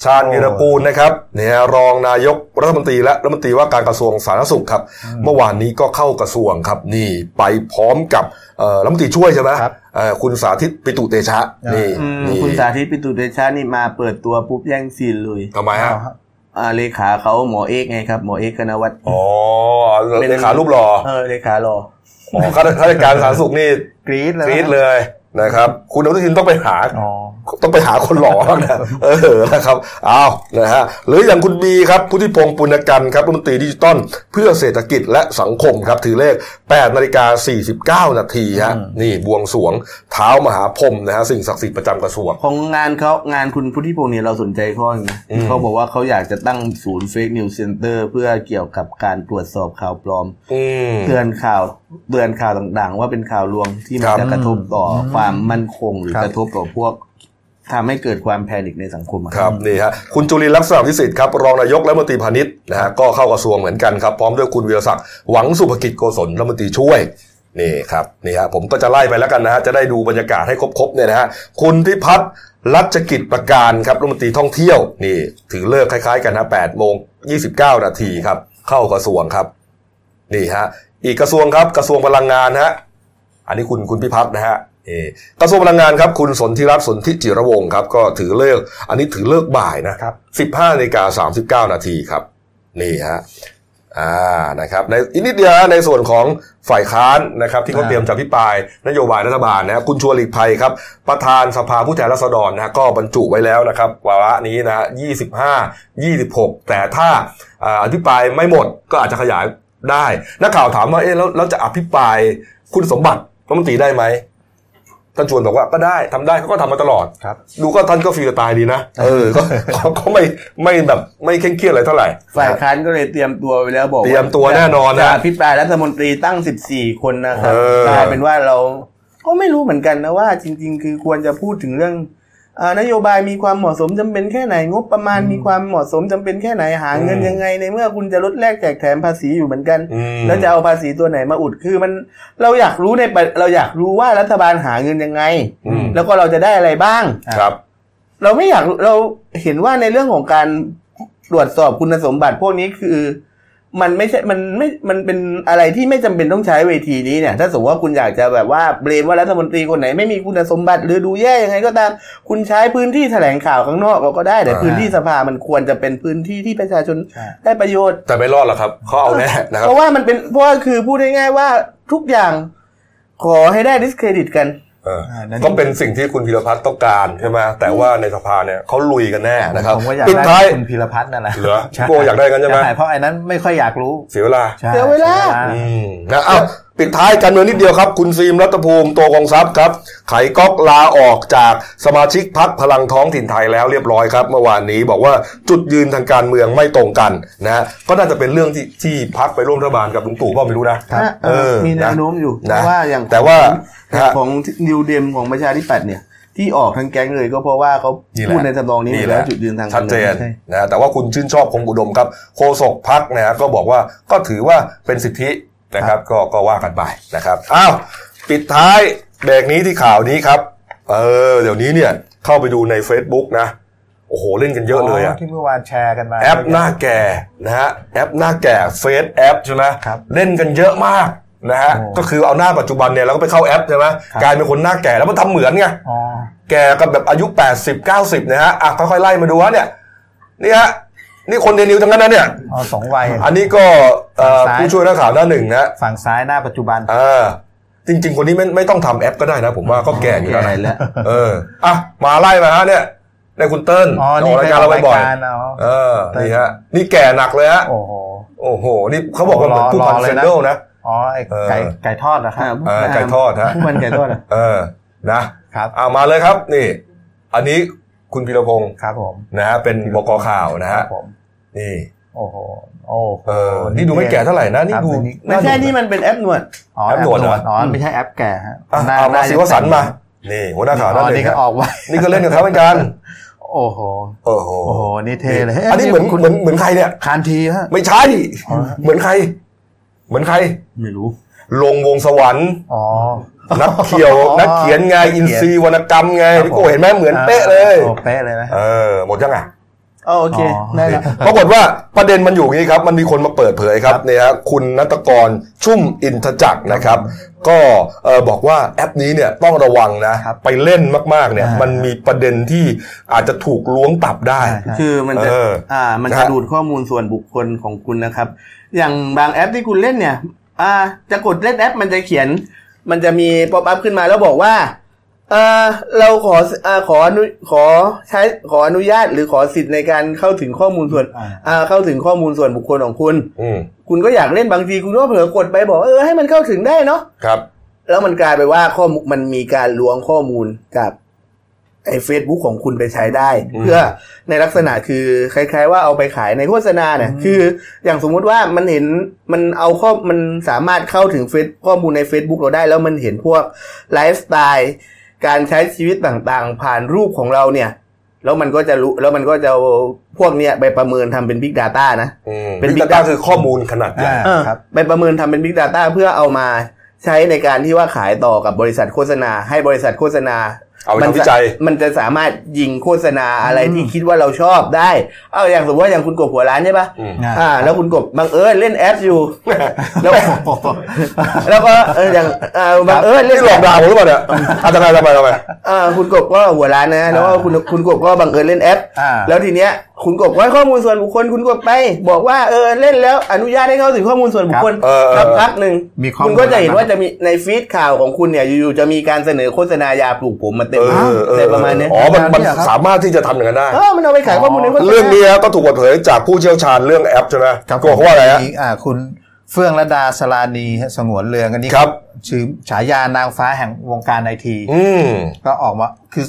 A: ชาญวีรกูลนะครับเนี่ยรองนายกรัฐมนตรีและรัฐมนตรีว่าการกระทรวงสาธารณสุขครับ เมื่อวานนี้ก็เข้ากระทรวงครับ นี่ไปพร้อมกับเอ่อรัฐมนตรีช่วยใช่ไหม
B: ครับ
A: เอ่อคุณสาธิตปิตุเตชะ
B: อ่านี่
A: นี่
C: อืม
A: นี่
C: คุณสาธิตปิตุเตชะนี่มาเปิดตัวปุ๊บแย่งซีนเลย
A: ทำไมฮะ
C: อ่าเลขาเขาหมอเอกไงครับหมอเอกกนวัฒน์
A: อ๋อ
C: เป็น
A: เลขารูปหล่อ
C: เออเลขารอ
A: อ๋อข้าข้าราชการสาธารณสุขนี่
B: กรี๊ดเลย
A: กรี๊ดเลย นะครับ คุณอนุทินต้องไปหา
B: อ๋อ
A: ต้องไปหาคนหล่อบ้างนะเออนะครับอ้าวนะฮะหรืออย่างคุณบีครับพุทธิพงษ์ปุณณกันต์ครับรัฐมนตรีดิจิตอลเพื่อเศรษฐกิจและสังคมครับถือฤกษ์8นาฬิกา49 นาทีฮะนี่บวงสรวงท้าวมหาพรหมนะฮะสิ่งศักดิ์สิทธิ์ประจำกระทรวง
C: ของงานเขางานคุณพุทธิพงษ์เนี่ยเราสนใจข้อนึงนะ
A: อืม
C: เขาบอกว่าเขาอยากจะตั้งศูนย์ Fake News Center เพื่อเกี่ยวกับการตรวจสอบข่าวปลอม
A: อืม
C: เตือนข่าวเตือนข่าวต่างๆ ว่าเป็นข่าวลวงที่มัน
A: ครับ
C: จะกระทบต่ออความมั่นคง หรือ
B: ครับ
C: กระทบต่อพวกทำให้เกิดความแพนิคในสังคมอะ
A: ครับนี่ฮะคุณจุลินลักษณะวิสิทธิ์ครับรองนายกและรัฐมนตรีพาณิชย์นะฮะก็เข้ากระทรวงเหมือนกันครับพร้อมด้วยคุณวีรศักดิ์หวังสุภกิจโกศลรัฐมนตรีช่วยนี่ครับนี่ฮะผมก็จะไล่ไปแล้วกันนะฮะจะได้ดูบรรยากาศให้ครบๆเนี่ยนะฮะคุณพิพัฒน์รัชกิจประการครับรัฐมนตรีท่องเที่ยวนี่ถือเลิกคล้ายๆกันนะ8โมง29นาทีครับเข้ากระทรวงครับนี่ฮะ อีกกระทรวงครับกระทรวงพลังงานฮะอันนี้คุณคุณพิพัฒน์นะฮะเออกระทรวงพลังงานครับ คุณสนธิรัตน์สนธิจิรวงศ์ครับ ก็ถือเลิก อันนี้ถือเลิกบ่ายนะครับ15นาฬิกา39นาทีครับ นี่ฮะอ่านะครับในอีกนิดเดียวนะในส่วนของฝ่ายค้านนะครับ ที่เขาเตรียมจะพิปราย นโยบายรัฐบาลนะคุณชวนหลีกภัยครับ ประธานสภาผู้แทนราษฎรนะฮะก็บรรจุไว้แล้วนะครับ วาระนี้นะ25 26แต่ถ้าอ่าอภิปรายไม่หมดก็อาจจะขยาย ได้ นักข่าวถามว่าเอ๊ะแล้วเราจะอภิปรายคุณสมบัติรัฐมนตรีได้ไหมท่านชวนบอกว่าก็ได้ทำได้เขาก็ทำมาตลอด
B: ครับ
A: ดูก็ท่านก็ฟรีสไตล์ดีนะเออก็ก็ก็ไม่ไม่แบบไม่เคร่งเครียดอะไรเท่าไหร่
C: ฝ่ายค้านก็เลยเตรียมตัวไปแล้วบอกา
A: เตรียมตัวแน่นอนนะ
C: จะอภิปรายรัฐมนตรีตั้ง 14 คนนะครับ
A: เออ
C: กลายเป็นว่าเรา ก็ไม่รู้เหมือนกันนะว่า จริง ๆ คือควรจะพูดถึงเรื่องอา นโยบายมีความเหมาะสมจำเป็นแค่ไหนงบประมาณมีความเหมาะสมจำเป็นแค่ไหนหาเงินยังไงในเมื่อคุณจะลดแลกแจกแถมภาษีอยู่เหมือนกัน
A: อืม
C: แล้วจะเอาภาษีตัวไหนมาอุดคือมันเราอยากรู้ในประเราอยากรู้ว่ารัฐบาลหาเงินยังไง
A: อืม
C: แล้วก็เราจะได้อะไรบ้าง
A: ครับ
C: เราไม่อยากเราเห็นว่าในเรื่องของการตรวจสอบคุณสมบัติพวกนี้คือ มันไม่ใช่มันไม่มันเป็นอะไรที่ไม่จำเป็นต้องใช้เวทีนี้เนี่ย ถ้าสมมติว่าคุณอยากจะแบบว่าเบรมว่ารัฐมนตรีคนไหนไม่มีคุณสมบัติ หรือดูแย่ยังไงก็ตาม คุณใช้พื้นที่แถลงข่าวข้างนอกเราก็ได้แต่
A: อ่า
C: พื้นที่สภามันควรจะเป็นพื้นที่ที่ประชาชน
B: ใช่
C: ได้ประโยชน์
A: แต่ไม่รอดหรอกครับเขาเอาแน่นะครับ
C: เพราะว่ามันเป็นเพราะว่าคือพูดง่ายๆว่าทุกอย่างขอให้ได้ดิสเครดิตกัน
A: เออ
B: อ่านั่น
A: ก็เป็นสิ่งที่คุณพีรพัฒน์ต้องการใช่ไหมแต่ว่าในสภาเนี่ยเขาลุยกันแน่นะครับ
B: ผมก็อยาก
A: ปิด
B: ได้
A: ท้าย
B: คุณพีรพัฒน์นั่นแหละ
A: เหรอพี่โก้อยากได้กันใช่ไหม
B: เพราะไอ้นั้นไม่ค่อยอยากรู้
A: เสียเวลา
B: ใช่
C: เสียเวลา
A: อืมนะเอ้า ปิดท้ายการเมืองนิดเดียวครับ คุณฟิล์มรัตภูมิตัวกองทรัพย์ครับ ไขก๊อกลาออกจากสมาชิกพักพลังท้องถิ่นไทยแล้วเรียบร้อยครับ เมื่อวานนี้บอกว่าจุดยืนทางการเมืองไม่ตรงกันนะฮะก็น่าจะเป็นเรื่องที่ที่พักไปร่วมรัฐบาลกับลุงตู่ก็ไม่รู้นะ
C: ครับ
A: เออ
C: มีแนวโน้มอยู่
A: นะ
C: เพราะว่าอย่าง
A: แต่ว่า
C: ของ
A: ฮะ
C: ของนิวเดมของประชาธิปัตย์เนี่ยที่ออกทั้งแก๊งเลยก็เพราะว่าเขา
A: นี่แหละ
C: พูดในทำนองนี้
A: นี่
C: อยู่
A: แห
C: แล้
A: ละ
C: วจุดยืนทาง
A: ชัดเจน
C: การมืองใช่
A: นะแต่ว่าคุณชื่นชอบคงอุดมครับโฆษกพักนะฮะก็บอกว่าก็ถือว่าเป็นสิทธิ นะครับ ก็ก็ว่ากันไปนะครับอ้าวปิดท้ายเบรกนี้ที่ข่าวนี้ครับ เออเดี๋ยวนี้เนี่ยเข้าไปดูใน Facebook นะ โอ้โหเล่นกันเยอะเลยอะ
B: ที่เมื่อวานแชร์กันมา
A: แอปหน้าแก่นะฮะแอปหน้าแก่เฟซแอปใช่ไหม
B: ครับ
A: เล่นกันเยอะมากนะฮะ
B: โอ้
A: ก็คือเอาหน้าปัจจุบันเนี่ยแล้วก็ไปเข้าแอปใช่ไหม
B: ครับ
A: กลายเป็นคนหน้าแก่แล้วมันทำเหมือนไง
B: อ๋อ
A: แก่กับแบบอายุ 80 90นะฮะอะค่อยๆไล่มาดูฮะเนี่ยนี่ฮะ นี่คนเดนิวทั้งนั้นนะเนี่ย
B: อ๋อสองวัย
A: อันนี้ก็เอ่อ
B: ซ้าย
A: ผู้ช่วยนักข่าวหน้าหนึ่งนะ
B: ฝั่งซ้ายหน้าปัจจุบัน
A: เออจริง ๆ คนนี้ไม่ไม่ต้องทำแอปก็ได้นะ ผมว่าก็แก่อยู่แล้ว
C: แก่
A: นะ
C: แล้ว
A: เอออะมาไล่มาฮะเนี่ยในคุณเติ้ล
B: อ๋อ
A: อ
B: นี่
A: อกรายการเราบ่อย
B: รอ๋อ
A: ๆเออนี่ฮะนี่แก่หนักเลยฮะ
B: โอ้โห
A: โอ้โหนี่เขาบอกว่าเหมือนผู้พัน
B: รอเลย
A: เซน
B: นะ
A: เดลนะ
B: อ๋อไอ้
A: เออ
B: ไก่ไก่ทอดนะครับ
A: เออไก่ทอดฮะ
C: ผู้มันไก่ทอดอะ
A: เออนะครับ เอามาเลยครับนี่ อันนี้ คุณพีรพงศ์
B: ครับผม
A: นะฮะเป็นบกข่าวนะ
B: ครั
A: ฮะ
B: บผม
A: นี่
B: โอ้โหโอ้โห
A: เออนี่ดูไม่แก่เท่าไหร่นะนี่
B: ครับ
A: ดู
C: ไม่ใช่นี่มันเป็นแอปหนวด
B: อ๋อ
A: แอ
B: แอ
A: ป
B: ป
A: ห
B: ห
A: น
B: น
A: ว
B: ว
A: ด
B: ด
A: เหรอ
B: อ๋อไม่ใช่แอปแก่ฮะ
A: อะ
B: หน้
A: เอามา
B: หน้
A: สิวสันต์มานี่หัวหน้าข่าวห
B: อ๋
A: นั่
B: อน
A: เอ
B: นี่
A: ง
B: ก็
A: ฮะ
B: ออกไว้
A: นี่ก็เล่นกับเขาเหมือนกัน
B: โอ้โห
A: โอ้โห
B: โอ้โห นี่เท่เลยฮ้ย
A: อันนี้เหมือนเหมือนเหมือนใครเนี่ย
B: คานทีฮะ
A: ไม่ใช่ เหมือนใคร เหมือนใคร
C: ไม่รู้
A: ลงวงสวรรค์
B: อ๋อ
A: นักเขียวนักเขียนไงอินทรีย์วรรณกรรมไง
B: ครับ
A: พี่โก้เห็นไหมเหมือนเป๊ะเลย
B: โอ้เป๊ะเลยนะ
A: เออหมดยังอะ
C: อ๋อโอเค
B: อ๋อ
C: ได้แล้ว
A: ปรากฏว่าประเด็นมันอยู่อย่างนี้ครับ มันมีคนมาเปิดเผยครับเนี่ยฮะคุณนัตกรชุ่มอินทจักรนะครับ ก็เออบอกว่าแอปนี้เนี่ยต้องระวังนะ
B: ครับ
A: ไปเล่นมากๆเนี่ย
B: อ่ามั
A: มันมีประเด็นที่อาจจะถูกล้วงตับได้
B: ใช่
C: คือมันจะ
A: เออ
C: อ่ามัน
A: นะ
C: จะ
A: ฮะ
C: ดูดข้อมูลส่วนบุคคลของคุณนะครับ อย่างบางแอปที่คุณเล่นเนี่ยอ่าจะกดเล่นแอปมันจะเขียน มันจะมี pop-up ขึ้นมาแล้วบอกว่าเออเราขออ่าขออนุขอใช้ขออนุญาตหรือขอสิทธิ์ในการเข้าถึงข้อมูลส่วน
B: อ่า
C: อ่าเข้าถึงข้อมูลส่วนบุคคลของคุณ
A: อืม
C: คุณก็อยากเล่นบางทีคุณก็เผลอกดไปบอกเออให้มันเข้าถึงได้เนาะ
A: ครับ
C: แล้วมันกลายไปว่าข้อมูลมันมีการล้วงข้อมูลกับ ไอ้เฟซบุ๊กของคุณไปใช้ได้
A: อืม
C: เพื่อในลักษณะคือคล้ายๆว่าเอาไปขายในโฆษณาเนี่ยคือ อย่างสมมุติว่ามันเห็นมันเอาข้อมันสามารถเข้าถึงเฟซข้อมูลใน Facebook เราได้ แล้วมันเห็นพวกไลฟ์สไตล์การใช้ชีวิตต่างๆ ผ่านรูปของเราเนี่ยแล้วมันก็จะรู้แล้วมันก็จะเอาพวกเนี้ยไปประเมินทำเป็น Big Data นะ
A: อืม
C: เป็น
A: Big
C: Big
A: Data
C: Data
A: คือข้อมูลขนาดใหญ่
B: อ่า
C: เออ
B: ครับ
C: ไปประเมินทำเป็น Big Data เพื่อเอามาใช้ในการที่ว่าขายต่อกับบริษัทโฆษณา ให้บริษัทโฆษณา
A: เอาไป
C: มั
A: ทำวิจัย
C: มันจะสามารถยิงโฆษณาอะไรที่คิดว่าเราชอบได้ เอาอย่างสมมติว่าอย่างคุณกบหัวร้านใช่ปะ
A: อืม
C: อ่า แล้วคุณกบบังเอิญเล่นแอดอยู่ แล้วแล้วก็เอออย่างอ่าบังเอิญเล่
A: นี่
C: น
A: หลอกดาวน์ผมหรือเปล่าเนี่ยอะทำไมทำไมทำไม
C: อ่าคุณกบก็หัวร้านนะ แล้วก็คุณคุณกบก็บังเอิญเล่นแอป
B: อ่า
C: แล้วทีเนี้ย คุณกบว่าข้อมูลส่วนบุคคลคุณกบไป บอกว่าเออเล่นแล้วอนุญาตให้เข้าถึงข้อมูลส่วนบุคคล
A: เออเออ
C: สักพักหนึ่ง
B: มีข้อมูล
C: คุณก็จะเห็นว่าจะมีในฟีดข่าวของคุณเนี่ยอยู่ๆจะมีการเสนอโฆษณายาปลูกผมมาเต็ม
A: เออเออ
C: ในประมาณเนี้ย
A: อ๋อมันมัน
B: เนี่ยครับ
A: สามารถที่จะทำอย่างนั้นได้
C: เออมันเอาไปขายข้อมูลในโฆษณา
A: เรื่องนี้ฮะก็ถูกเปิดเผยจากผู้เชี่ยวชาญเรื่องแอปใช่ไหม
B: ครับ
A: ก็บอกว่าอะไรฮะ
B: มีอ่าคุณเฟื่องระดาสลานีสงวนเรืองอันนี้
A: ครับ
B: ชื่อฉายานางฟ้าแห่งวงการไอที
A: อืม
B: ก็ออกมาคือ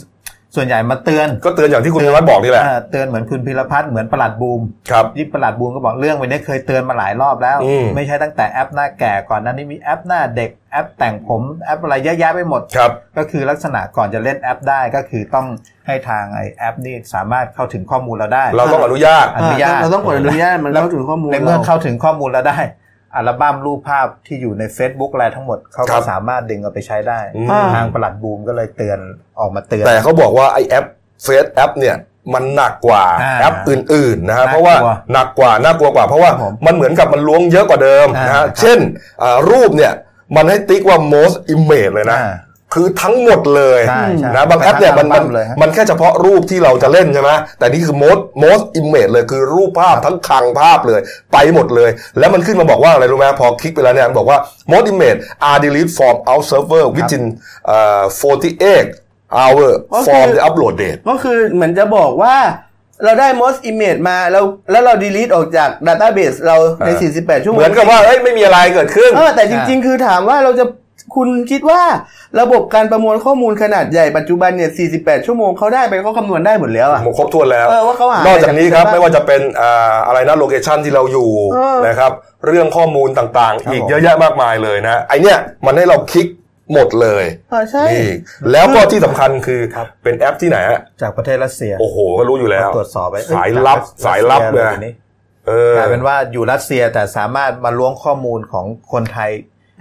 B: ส่วนใหญ่มาเตือน
A: ก็เตือนอย่างที่คุณธนวัฒน์บอกนี่แหละ
B: อ่าเตือนเหมือนคุณพิรพัฒน์เหมือนประหลัดบูม
A: ครับ
B: ยิ่ประหลัดบูมก็บอกเรื่องวันนี้เคยเตือนมาหลายรอบแล้ว
A: อืม
B: ไม่ใช่ตั้งแต่แอปหน้าแก่ก่อนหนั้นนี่มีแอปหน้าเด็กแอปแต่งผมแอปอะไรเยอะแยะไปหมด
A: ครับ
B: ก็คือลักษณะก่อนจะเล่นแอปได้ก็คือต้องให้ทางไอแอปนี่สามารถเข้าถึงข้อมูลเราได้
A: เราต้องอนุญาต
B: อนุญาต
C: เราต้องกดอนุญาตมันเข้าถึงข้อมูล
B: ในเมื่อ
C: เรา
B: เข้าถึงข้อมูลเราได้ อัลบั้มรูปภาพที่อยู่ใน Facebook อะไรทั้งหมดเขา
A: ครั
B: ก็
A: บ
B: สามารถดึงเอาไปใช้ได้
A: อืม
B: ทางประหลัดบูมก็เลยเตือนออกมาเตือน
A: แต่เขาบอกว่าไอแอปFaceApp เนี่ยมันหนักกว่า
B: อ่า
A: แอปอื่นๆนะฮะ
B: น่ากลัว
A: เพราะว่าหนักกว่าน่ากลัวกว่า เพราะว่า
B: ครับผม
A: มันเหมือนกับมันล้วงเยอะกว่าเดิมนะ
B: อ่าครับ
A: เช่นอ่ารูปเนี่ยมันให้ติ๊กว่า most image เลยนะ
B: อ่า
A: คือทั้งหมดเลย
B: ใช่ใช่
A: นะบางแอปเนี่ยมันมัน
B: ทั้งอัลบั้มเลยฮะ
A: มันแค่เฉพาะรูปที่เราจะเล่นใช่ไหมแต่นี่คือ most most image เลยคือรูปภาพทั้งคลังภาพเลย ไปหมดเลย แล้วมันขึ้นมาบอกว่าอะไรรู้ไหมพอคลิกไปแล้วเนี่ยมันบอกว่า most image are delete from our server within เอ่อ48 hour
C: ก็คือ
A: from the upload date
C: ก็คือเหมือนจะบอกว่าเราได้ most image มาแล้วแล้วเรา delete ออกจาก database เราใน
A: อ่า
C: 48 ชั่วโมง
A: เหมือนกับว่าเอ้ยไม่มีอะไรเกิดขึ้น
C: เออแต่จริง ๆ คือถามว่าเราจะ คุณคิดว่าระบบการประมวลข้อมูลขนาดใหญ่ปัจจุบันเนี่ย 48 ชั่วโมงเขาได้ไปเขาคำนวณได้หมดแล้วอะ
A: ครบถ้วนแล้ว
C: เออว่าเขาหาน
A: อกจากนี้ครับ
C: อะไรจาก
A: ไม่ว่าจะเป็นอ่าอะไรนะโลเคชันที่เราอยู่
C: เออ
A: นะครับ เรื่องข้อมูลต่าง
B: ครับ
A: ๆอีก
B: ผม
A: เยอะแยะมากมายเลยนะ ไอเนี้ยมันให้เราคลิกหมดเลย
C: เออใช่
A: นี่แล้วก็ที่สำคัญคือเป็นแอปที่ไหนฮะ
B: จากประเทศรัสเซีย
A: โอ้โห ก็รู้อยู่แล้ว
B: ตรวจสอบไปเอ้
A: สายลับ
B: จก
A: สายลับ
B: รัส
A: เลย
B: ทีนี้
A: เออก
B: ลายเป็นว่าอยู่รัสเซียแต่สามารถมาล้วงข้อมูลของคนไทย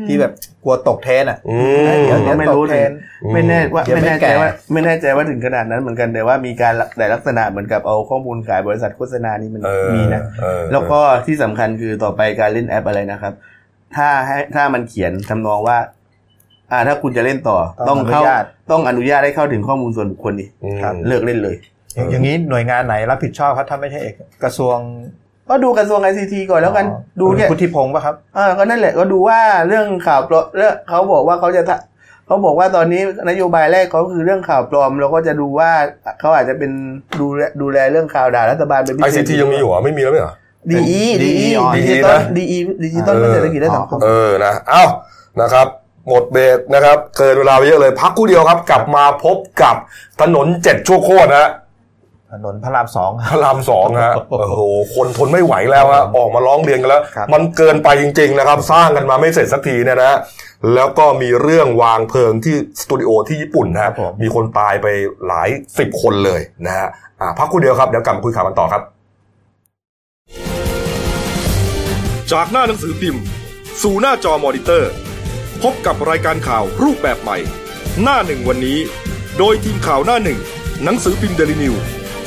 B: ที่แบบกลัวตกเทรนอะ
A: อืม
B: เดี๋ยวเดี๋ยว
C: ไม่
B: ต
C: รู้
B: กเทรน
C: ไม่แน่ว่า
B: เดี๋ยว
C: ไม่
B: ไม่
C: แน่ใจ
B: แก่
C: ว่าไม่แน่ใจว่าถึงขนาดนั้นเหมือนกันแต่ว่ามีการแต่ลักษณะเหมือนกับเอาข้อมูลขายบริษัทโฆษณานี่มัน
A: เออ
C: มีนะ
A: เออ
C: แล้วก็ที่สำคัญคือต่อไปการเล่นแอปอะไรนะครับ ถ้าให้ถ้ามันเขียนทำนองว่า อ่าถ้าคุณจะเล่นต่อ
B: ต้
C: ต้
B: อ
C: องง
B: อนุ
C: เข้า
B: ญาต
C: ต้องอนุญาตให้เข้าถึงข้อมูลส่วนบุคคลดิ
A: อืม
B: ครับ
C: เลิกเล่นเลย
B: อย่างอย่างนี้หน่วยงานไหนรับผิดชอบครับถ้าไม่ใช่เอกกระทรวง
C: ก็ดูกระทรวงไอซีทีก่อนแล้วกัน ดูเนี่ย
B: พุทธิพงศ์ป่ะครับ
C: อ่าก็นั่นแหละก็ดูว่าเรื่องข่าวปลอมเรื่องเขาบอกว่าเขาจะทะเขาบอกว่าตอนนี้นโยบายแรกเขาคือเรื่องข่าวปลอมเราก็จะดูว่าเขาอาจจะเป็นดูแลดูแลเรื่องข่าวด่ารัฐบาลเป็นพิเศษ
A: ICT ยังมีอยู่เหรอไม่มีแล้วไหมเหรอ
C: ดีอีดีอี
B: DE
C: ดิจิตอล
A: นะ
C: DE ดิจิตอลเพื่อเศรษฐกิจและสังคม
A: เออนะเอ้านะครับหมดเบรกนะครับเกินเวลาไปเยอะเลย พักครู่เดียวครับ กลับมาพบกับถนนเจ็ดชั่วโคตรนะฮะ
B: ถนนพระรามสอง
A: พระรามสองฮะโอ้โหคนทนไม่ไหวแล้วฮะออกมาร้องเรียนกันแล้ว
B: ครับ
A: มันเกินไปจริง ๆ นะครับ สร้างกันมาไม่เสร็จสักทีเนี่ยนะแล้วก็มีเรื่องวางเพลิงที่สตูดิโอที่ญี่ปุ่นนะฮะมีคนตายไปหลายสิบคนเลยนะฮะอ่าพักครู่เดียวครับเดี๋ยวกลับมาคุยข่าวกันต่อครับ จากหน้าหนังสือพิมพ์ สู่หน้าจอมอนิเตอร์ พบกับรายการข่าวรูปแบบใหม่ หน้าหนึ่งวันนี้ โดยทีมข่าวหน้าหนึ่งหนังสือพิมพ์เดลิวิว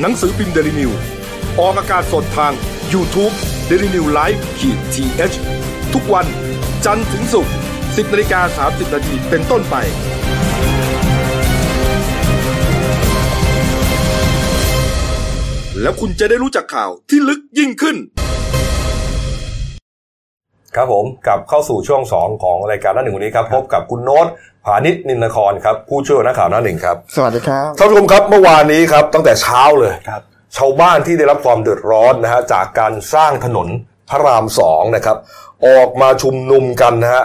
A: หนังสือพิมพ์เดลิวิวออกอากาศสดทาง y o u t u เด d ิวิวไลฟ์ขีดทีเทุกวันจันทร์ถึงศุกร์สิบนาฬิกาสามสิบนาทีเป็นต้นไป แล้วคุณจะได้รู้จักข่าวที่ลึกยิ่งขึ้น ครับผมกลับเข้าสู่ช่วง 2 ของรายการหน้าหนึ่งวันนี้ครับพบกับคุณโน้ตผานิชนินนครครับผู้ช่วยนักข่าวหน้าหนึ่งครับ
C: สวัสดีครับ
A: ท่านผู้ชมครับเมื่อวานนี้ครับตั้งแต่เช้าเลย
B: ครับ
A: ชาวบ้านที่ได้รับความเดือดร้อนนะฮะจากการสร้างถนนพระรามสองนะครับ ออกมาชุมนุมกันนะฮะ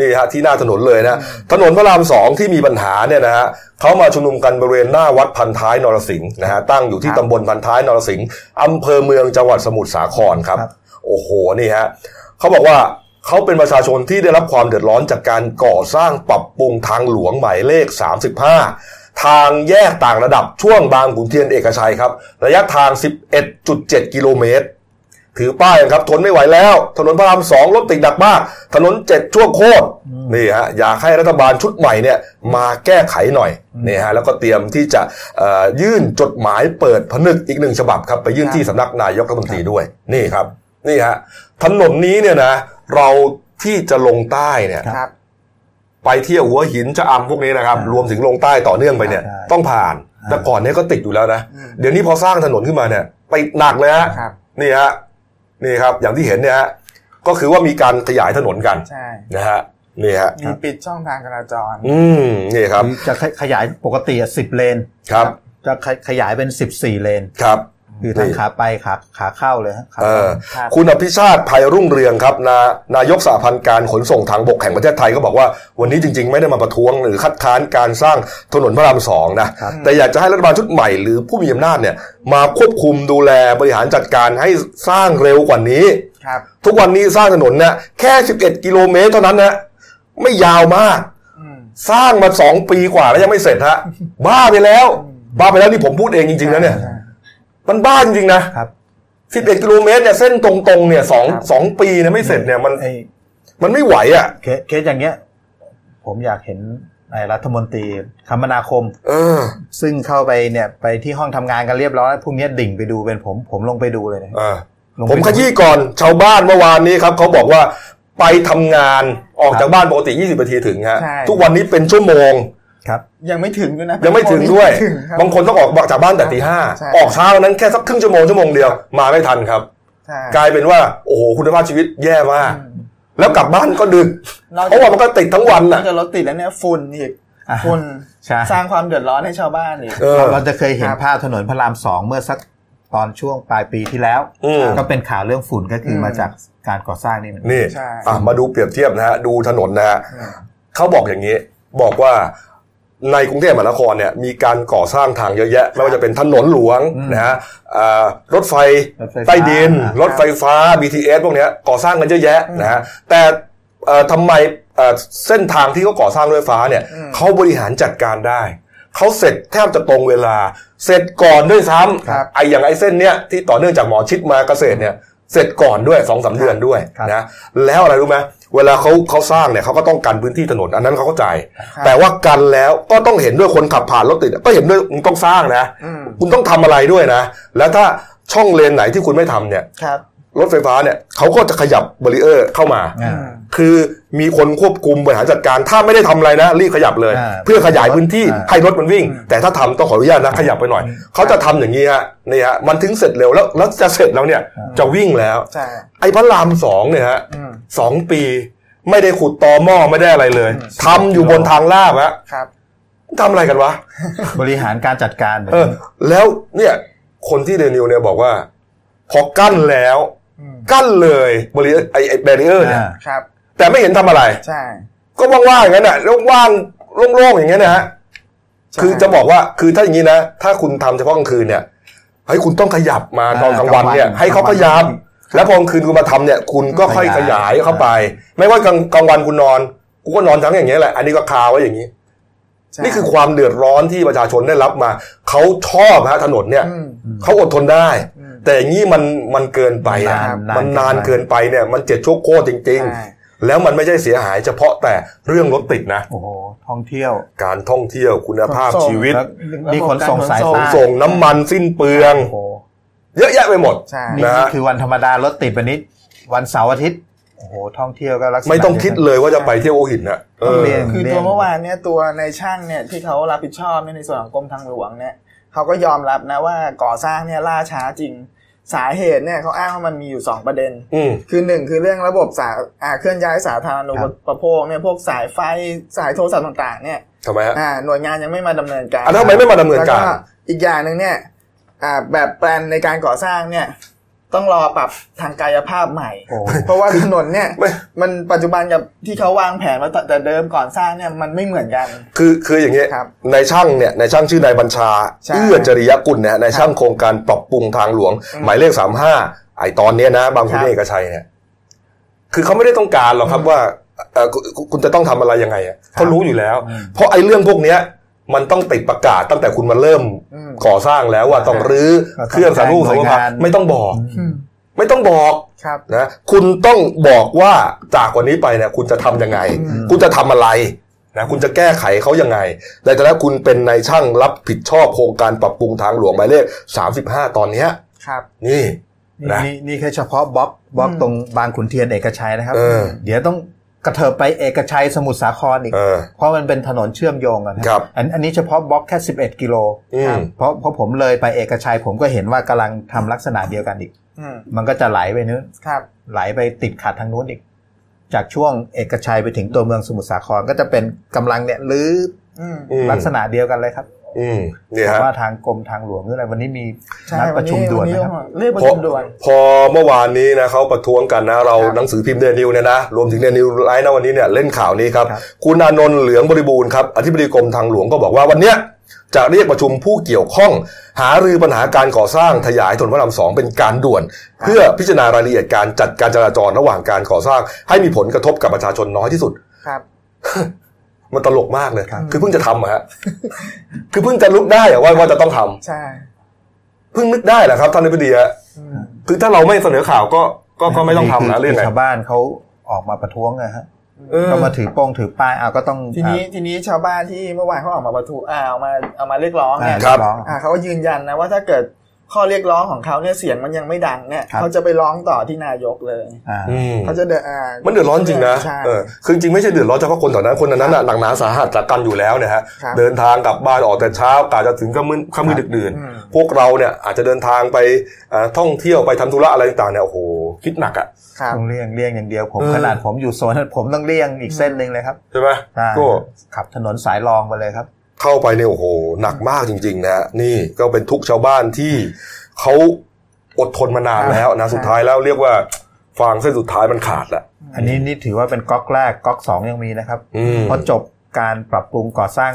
A: นี่ฮะที่หน้าถนนเลยนะถนนพระรามสองที่มีปัญหาเนี่ยนะฮะเขามาชุมนุมกันบริเวณหน้าวัดพันท้ายนรสิงห์นะฮะตั้งอยู่ที่ตำบลพันท้ายนรสิงห์อำเภอเมืองจังหวัดสมุทรสาครครับ
B: ครับ
A: โอ้โหนี่ฮะ เขาบอกว่าเขาเป็นประชาชนที่ได้รับความเดือดร้อนจากการก่อสร้างปรับปรุงทางหลวงหมายเลข 35 ทางแยกต่างระดับช่วงบางขุนเทียนเอกชัยครับ ระยะทาง 11.7 กิโลเมตร ถือป้ายครับทนไม่ไหวแล้ว ถนนพระรามสองรถติดหนักมาก ถนนเจ็ดช่วงโคตรนี่ฮะอยากให้รัฐบาลชุดใหม่เนี่ยมาแก้ไขหน่อยนี่ฮะแล้วก็เตรียมที่จะยื่นจดหมายเปิดผนึกอีกหนึ่งฉบับครับไปยื่นที่สำนักนายกรัฐมนตรีด้วยนี่ครับ นี่ฮะถนนนี้เนี่ยนะ เราที่จะลงใต้เนี่ย
C: ครับ
A: ไปเที่ยวหัวหินจะอำพวกนี้นะครับ รวมถึงลงใต้ต่อเนื่องไปเนี่ย
B: ใช่
A: ต้องผ่าน แต่ก่อนเนี้ก็ติดอยู่แล้วนะ เดี๋ยวนี้พอสร้างถนนขึ้นมาเนี่ยไปหนักเลยฮะ
C: ครับ
A: นี่ฮะนี่ครับ อย่างที่เห็นเนี่ยฮะก็คือว่ามีการขยายถนนกัน
C: ใช่
A: นะฮะนี่ฮะ
C: มีปิดช่องทางจราจร
A: อืมนี่ครับ
B: จะขขยายปกติสิบเลน
A: ครับ
B: จะขขยายเป็นสิบสี่เลน
A: ครับ
B: คือทั้ง
A: นี่
B: ขาไปขาขาเข้าเลยฮะขา
A: เออ
C: ครับ
A: คุณอภิชาติภัยรุ่งเรืองครับนานายกสหพันธ์การขนส่งทางบกแห่งประเทศไทยก็บอกว่าวันนี้จริง ๆ ไม่ได้มาประท้วงหรือคัดค้านการสร้างถนนพระรามสองนะแต่อยากจะให้รัฐบาลชุดใหม่หรือผู้มีอำนาจเนี่ยมาควบคุมดูแลบริหารจัดการให้สร้างเร็วกว่านี้
C: ครับ
A: ทุกวันนี้สร้างถนนเนี่ยแค่ 11 กิโลเมตรเท่านั้นนะไม่ยาวมาก
C: อืม
A: สร้างมาสองปีกว่าแล้วยังไม่เสร็จฮะบ้าไปแล้ว บ้าไปแล้วนี่ผมพูดเองจริงๆนะเนี่ย
C: ใช่
A: มันบ้าจริงๆนะครับ11กิโลเมตรเนี่ยเส้นตรงๆเนี่ยสอง
C: ครับ
A: สองปีเนี่ยไม่เสร็จเนี่ยมัน
B: ไอ้
A: มันไม่ไหวอะ
B: เคสเคสอย่างเงี้ย ผมอยากเห็นไอ้รัฐมนตรีคมนาคม
A: เออ
B: ซึ่งเข้าไปเนี่ยไปที่ห้องทำงานกันเรียบร้อยพรุ่งนี้ดิ่งไปดูเป็นผมผมลงไปดูเลยนะ
A: อ่า
B: ลงไป
A: ผมขยี้ก่อนชาวบ้านเมื่อวานนี้ครับเขาบอกว่าไปทำงานออกจากบ้านปกติ 20 นาทีถึงฮะ
C: ใช่
A: ทุกวันนี้เป็นชั่วโมง
B: ครับ
C: ยังไม่ถึงด้วยนะ
A: ยังไม่ถึงด้วย
C: ถึงครับ
A: บางคนต้องออกจากบ้านแต่ตีห้า
C: ใช่
A: ออกเช้านั้นแค่สักครึ่งชั่วโมงชั่วโมงเดียวมาไม่ทันครับ
C: ใช่
A: กลายเป็นว่าโอ้โหคุณภาพชีวิตแย่มาก
C: อืม
A: แล้วกลับบ้านก็ดึก
C: นอก
A: เพราะว่ามันก็ติดทั้งวัน
C: นอ
A: น่ะ
C: กจากรถติดแล้วเนี่ยฝุ่นอีก
B: อ่า
C: ฝุ่น
B: ใช่
C: สร้างความเดือดร้อนให้ชาวบ้านอีก
A: เออ
B: เราเราจะเคยเห็น
C: ครับ
B: ภาพถนนพระรามสองเมื่อสักตอนช่วงปลายปีที่แล้ว
A: อืม
B: ก็เป็นข่าวเรื่องฝุ่นก็คืออ
C: ม
B: มาจากการก่อสร้างนี่เหมือนกัน
A: นี่
C: ใช่
A: อะมาดูเปรียบเทียบนะฮะดูถนนนะฮะ
C: อืม
A: เขาบอกอย่างนี้ บอกว่า ในกรุงเทพมหานครเนี่ยมีการก่อสร้างทางเยอะแยะ ไม่ว่าจะเป็นถนนหลวง
B: อืม
A: นะฮะอ่ารถไฟ
B: รถไฟฟ้า
A: ใต้ดิน
B: อ่าร
A: ถไฟฟ้า BTS พวกเนี้ยก่อสร้างกันเยอะแยะนะฮะแต่เอ่อทำไมเอ่อเส้นทางที่เขาก่อสร้างรถไฟฟ้าเนี่ย
C: อืม
A: เขาบริหารจัดการได้เขาเสร็จแทบจะตรงเวลา เสร็จก่อนด้วยซ้
C: ครับำ
A: ไออย่างไอเส้นเนี้ยที่ต่อเนื่องจากหมอชิดมาเกษตรเนี่ยเสร็จก่อนด้วยสองสามเดือนด้วย
B: ครับ
A: นะแล้วอะไรรู้ไหม เวลาเขาเขาสร้างเนี่ยเขาก็ต้องกันพื้นที่ถนนอันนั้นเขาเข้าใจ
C: ครับ
A: แต่ว่ากันแล้วก็ต้องเห็นด้วยคนขับผ่านรถติดก็เห็นด้วยมึงต้องสร้างนะ
C: อืม
A: คุณต้องทำอะไรด้วยนะ แล้วถ้าช่องเลนไหนที่คุณไม่ทำเนี่ย
C: ค รับ
A: รถไฟฟ้าเนี่ยเขาก็จะขยับบารีเออร์เข้ามา
B: อ่า
C: อืม
A: คือมีคนควบคุมบริหารจัดการ ถ้าไม่ได้ทำอะไรนะ รีบขยับเลย
B: อ่า
A: เพื่อขยายพื้นที่
B: อ่า
A: ให้รถมันวิ่ง แต่ถ้าทำต้องขออนุญาตนะขยับไปหน่อย เขาจะทำอย่างนี้ฮะนี่ฮะมันถึงเสร็จเร็วแล้วแล้วจะเสร็จแล้วเนี่ยจะวิ่งแล้ว
C: ใช่
A: ไอ้พระรามสองเนี่ยฮะ
C: อืม
A: สองปี ไม่ได้ขุดตอหม้อไม่ได้อะไรเลยทำอยู่บนทางลาบฮะ
C: ครับ
A: ทำอะไรกันวะ
B: บริหารการจัดการแบบ
A: เออ
B: นี้
A: แล้วเนี่ยคนที่เดนิวเนี่ยบอกว่าพอกั้นแล้ว
C: อืม
A: กั้นเลยบริไอไอแบรีเออร์เนี่ย
B: อ่า
C: ครับ
A: แต่ไม่เห็นทำอะไร
C: ใช่
A: ก็ว่างๆอย่างนั้นน่ะแล้วว่างโล่งๆอย่างเงี้ยนะฮะ
C: ใช่
A: คือจะบอกว่าคือถ้าอย่างนี้นะ ถ้าคุณทำเฉพาะกลางคืนเนี่ยเฮ้ยคุณต้องขยับมาตอนกลางวันเนี่ย ให้เขาพยายามแล้วพอกลางคืนคุณมาทำเนี่ย คุณก็ค่อยขยายเข้าไป ไม่ว่ากลางกลางวันคุณนอน กูก็นอนทั้งอย่างเงี้ยแหละ อันนี้ก็คาไว้อย่างนี้
C: ใช่
A: นี่คือความเดือดร้อนที่ประชาชนได้รับมา เขาชอบฮะถนนเนี่ย
C: อืม
A: เขาอดทนได้
C: อืม
A: แต่อย่างนี้มันมันเกินไปอะ
B: นานนาน
A: มันนาน
B: เกิ
A: เกิ
B: น
A: น
B: ไป
A: ไปเนี่ย มันเจ็ดโชคโคตรจริง
C: ใช่
A: ๆแล้วมันไม่ใช่เสียหายเฉพาะแต่เรื่องรถติดนะ
B: โอ้โหท่องเที่ยว
A: การท่องเที่ยวคุณภาพ
C: ขนส่ง
A: ชีวิต
B: แล้วมีขนส่งสาย
A: ข
B: ใต้
A: นส่งน้ำมันสิ้นเปลือง
B: โอ้โห
A: เยอะแยะไปหมด
C: ใช่
B: นี่
A: นะฮะ
B: นี่คือวันธรรมดารถติดวันนี้ วันเสาร์อาทิตย์ โอ้โหท่องเที่ยวก็ลักษณะ
A: ไม่ต้องคิดเลยว่าจะไปเที่ยวหัวหินนะเอ
B: ต้อง
A: อ
B: เรียน
C: คือตัวเมื่อวานเนี่ยตัวในช่างเนี่ยที่เขารับผิดชอบเนี่ยในส่วนของกรมทางหลวงเนี่ยเขาก็ยอมรับนะว่าก่อสร้างเนี่ยล่าช้าจริงสาเหตุเนี่ยเขาอ้างว่ามันมีอยู่สองประเด็น
A: อืม
C: คือหนึ่งคือเรื่องระบบสาอ่าเคลื่อนย้ายสาธารณูปโภคเนี่ยพวกสายไฟสายโทรศัพท์ต่างๆเนี่ย
A: ทำไมฮะ
C: อ่าหน่วยงานยังไม่มาดำเนินการ
A: อะแล้วทำไมไม่มาดำเนินการ
C: แล้วอีกอย่างหนึ่งเนี่ยอ่าแบบแปลนในการก่อสร้างเนี่ย
D: ต้องรอปรับทางกายภาพใหม่
B: โอ้
D: เพราะว่าถนนเนี่ย
A: ไม่
D: มันปัจจุบันกับที่เขาวางแผนมาแต่เดิมก่อนสร้างเนี่ยมันไม่เหมือนกัน
A: คือคืออย่างเงี้ย
D: ครับ
A: นายช่างเนี่ยนายช่างชื่อนายบัญชา
D: ใช่
A: เอื้อจริยกุลเนี่ยนายช่างโครงการปรับปรุงทางหลวง
D: อืม
A: หมายเลขสามห้าไอตอนเนี้ยนะ บางขุน
D: ครับ
A: เอกชัยเนี่ยคือเขาไม่ได้ต้องการหรอกครับว่าเอ่อคุณคุณจะต้องทำอะไรยังไงอะเขารู้อยู่แล้ว เพราะไอ้เรื่องพวกเนี้ย มันต้องติดประกาศตั้งแต่คุณมาเริ่ม
D: อืม
A: ก่อสร้างแล้วว่าต้องรื้อ
B: ก็ต้อง
A: เครื่องสารูป
B: แจ้
A: สาง
B: หน่
A: รู
B: วย
A: ป
B: งาน
A: ไม่ต้องบอก
D: อืม
A: ไม่ต้องบอก
D: ครับ
A: นะคุณต้องบอกว่าจากวันนี้ไปเนี่ยคุณจะทำยังไง
D: อืม
A: คุณจะทำอะไรนะคุณจะแก้ไขเขายังไงแต่แต่แล้วคุณเป็นนายช่างรับผิดชอบโครงการปรับปรุงทางหลวงหมายเลข35ตอนเนี้ย
D: ครับ
A: นี่
B: นี่
A: นะ
B: นี่นี่แค่เฉพาะบล็อกบล็อก
D: อืม
B: ตรงบางขุนเทียนเอกชัยนะครับ
A: เออ
B: เดี๋ยวต้อง กระเถิบไปเอกชัยสมุทรสาครอีก
A: เออ
B: เพราะมันเป็นถนนเชื่อมโยงกันนะครับอันอันนี้เฉพาะบล็อกแค่ 11 กิโล
A: อืม
B: เพราะเพราะผมเลยไปเอกชัยผมก็เห็นว่ากำลังทำลักษณะเดียวกันอีก
D: อืม
B: มันก็จะไหลไปนู้น
D: ครับ
B: ไหลไปติดขัดทางนู้นอีก จากช่วงเอกชัยไปถึงตัวเมืองสมุทรสาครก็จะเป็นกำลังเนี่ยลื้อ
D: อืม
A: อืม
B: ลักษณะเดียวกันเลยครับ
A: อืมเนี่ย
B: แต่
A: ฮะ
B: ว่าทางกรมทางหลวงหรืออะไรวันนี้มี
D: ใช่
B: นัดประชุมด่วนนะครับ
D: เรียกประ
A: พอ
D: ชุมด่วน
A: พอเมื่อวานนี้นะเขาประท้วงกันนะเรา
D: ครับ
A: หนังสือพิมพ์เดนิวเนี่ยนะรวมถึงเดนิวไลน์นะวันนี้เนี่ยเล่นข่าวนี้ครับ
B: ครับ
A: คุณอานนท์เหลืองบริบูรณ์ครับอธิบดีกรมทางหลวงก็บอกว่าวันเนี้ยจะเรียกประชุมผู้เกี่ยวข้อง หารือปัญหาการก่อสร้างขยายถนนพระรามสองเป็นการด่วน เพื่อพิจารณารายละเอียดการจัดการจราจรระหว่างการก่อสร้าง ให้มีผลกระทบกับประชาชนน้อยที่สุด
D: ครับ
A: มันตลกมากเลย
B: ครับ
A: คือเพิ่งจะทำอะฮะคือเพิ่งจะลุกได้อะว่าว่าจะต้องทำ
D: ใช่
A: เพิ่งนึกได้แหละครับท่านนายพดีฮะ
D: อืม
A: คือถ้าเราไม่เสนอข่าวก็ก็ก็ไม่ต้องทำนะ
B: คื
A: เรื่องไง
B: ชาวบ้านเขาออกมาประท้วงนะฮะ
A: เออ
B: ก็มาถือโป้งถือป้ายเอาก็ต้อง
D: ทีนี้ทีนี้ชาวบ้านที่เมื่อวานเขาออกมาประท้วงอ่าเอามาเอามาเรียกร้อง
B: อ่า
D: เนี่ย
A: ครับ
B: เยกร้อง
D: อ่าเขาก็ยืนยันนะว่าถ้าเกิด ข้อเรียกร้องของเขาเนี่ยเสียงมันยังไม่ดังเนี่ย
B: ครับ
D: เขาจะไปร้องต่อที่นายกเลย
B: อ่า
A: อืม
D: เขาจะเดินอ่า
A: มันเดือดร้อนจริงนะ
D: ใช่
A: เออคือจริงๆไม่ใช่เดือดร้อนเฉพาะคนแถวนั้นคนนั้นน่ะหนักหนาสาหัสจากกันอยู่แล้วเนี่ยฮะ
D: ครับ
A: เดินทางกลับบ้านออกแต่เช้ากะจะถึงค่ำมืดค่ำมืดดึกดื่น
D: อืม
A: พวกเราเนี่ยอาจจะเดินทางไปอ่าท่องเที่ยวไปทำธุระอะไรต่างๆเนี่ยโอ้โหคิดหนักอะ
D: ครับ
B: ต้องเลี่ยงเลี่ยงอย่างเดียวผม
A: เออ
B: ขนาดผมอยู่โซนนั้นผมต้องเลี่ยงอีกเส้นหนึ่งเลยครับ
A: ใช่ไหม
B: ใช่
A: ก็
B: ขับถนนสายรองไปเลยครับ
A: เข้าไปเนี่ยโอ้โหหนักมากจริง ๆ นะฮะนี่ก็เป็นทุกข์ชาวบ้านที่เขาอดทนมานานแล้วนะสุดท้ายแล้วเรียกว่าฟางเส้นสุดท้ายมันขาดละ
B: อันนี้นี่ถือว่าเป็นก๊อกแรกก๊อกสองยังมีนะครับ
A: อืม
B: พอจบการปรับปรุงก่อสร้าง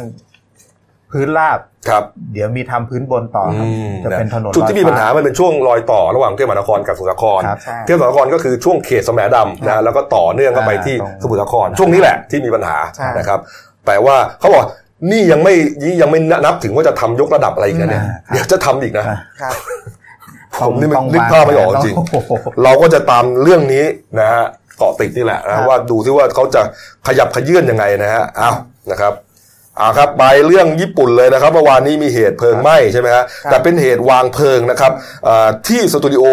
B: พื้นราบ
A: ครับ
B: เดี๋ยวมีทำพื้นบนต่อครับ
A: อืม
B: จะเป็นถนน
A: จุดที่มี
B: ลอย
A: ปัญหามันเป็นช่วงรอยต่อระหว่างกรุงเทพมหานครกับสมุทรสาคร
B: ครับ
D: ใช่
A: เทพมหานครก็คือช่วงเขตสมดำนะแล้วก็ต่อเนื่องเข้าไปที่
B: อ่าตรง
A: สมุทรสาครช่วงนี้แหละที่มีปัญหา
D: ใช่
A: นะครับ แต่ว่าเขาบอก นี่ยังไม่นี่ยังไม่นับถึงว่าจะทำยกระดับอะไรอีกนะเนี่ย
B: อ่าครับ
A: เดี๋ยวจะทำอีกนะ
D: ครับ
A: ผมนี่มัน
B: ต้อง
A: นึกภาพไม่ออกจริง
B: โอ้โห
A: เราก็จะตามเรื่องนี้นะฮะเกาะติดนี่แหละ
D: ครั
A: นะ
D: บ
A: ว่าดูซิว่าเขาจะขยับขยื่นยังไงนะฮะอ้าวนะครับอ่าครับไปเรื่องญี่ปุ่นเลยนะครับเมื่อวานนี้มีเหตุเพลิงไหม้ใช่ไหมฮะแต่เป็นเหตุวางเพลิงนะครับอ่าที่สตูดิโอ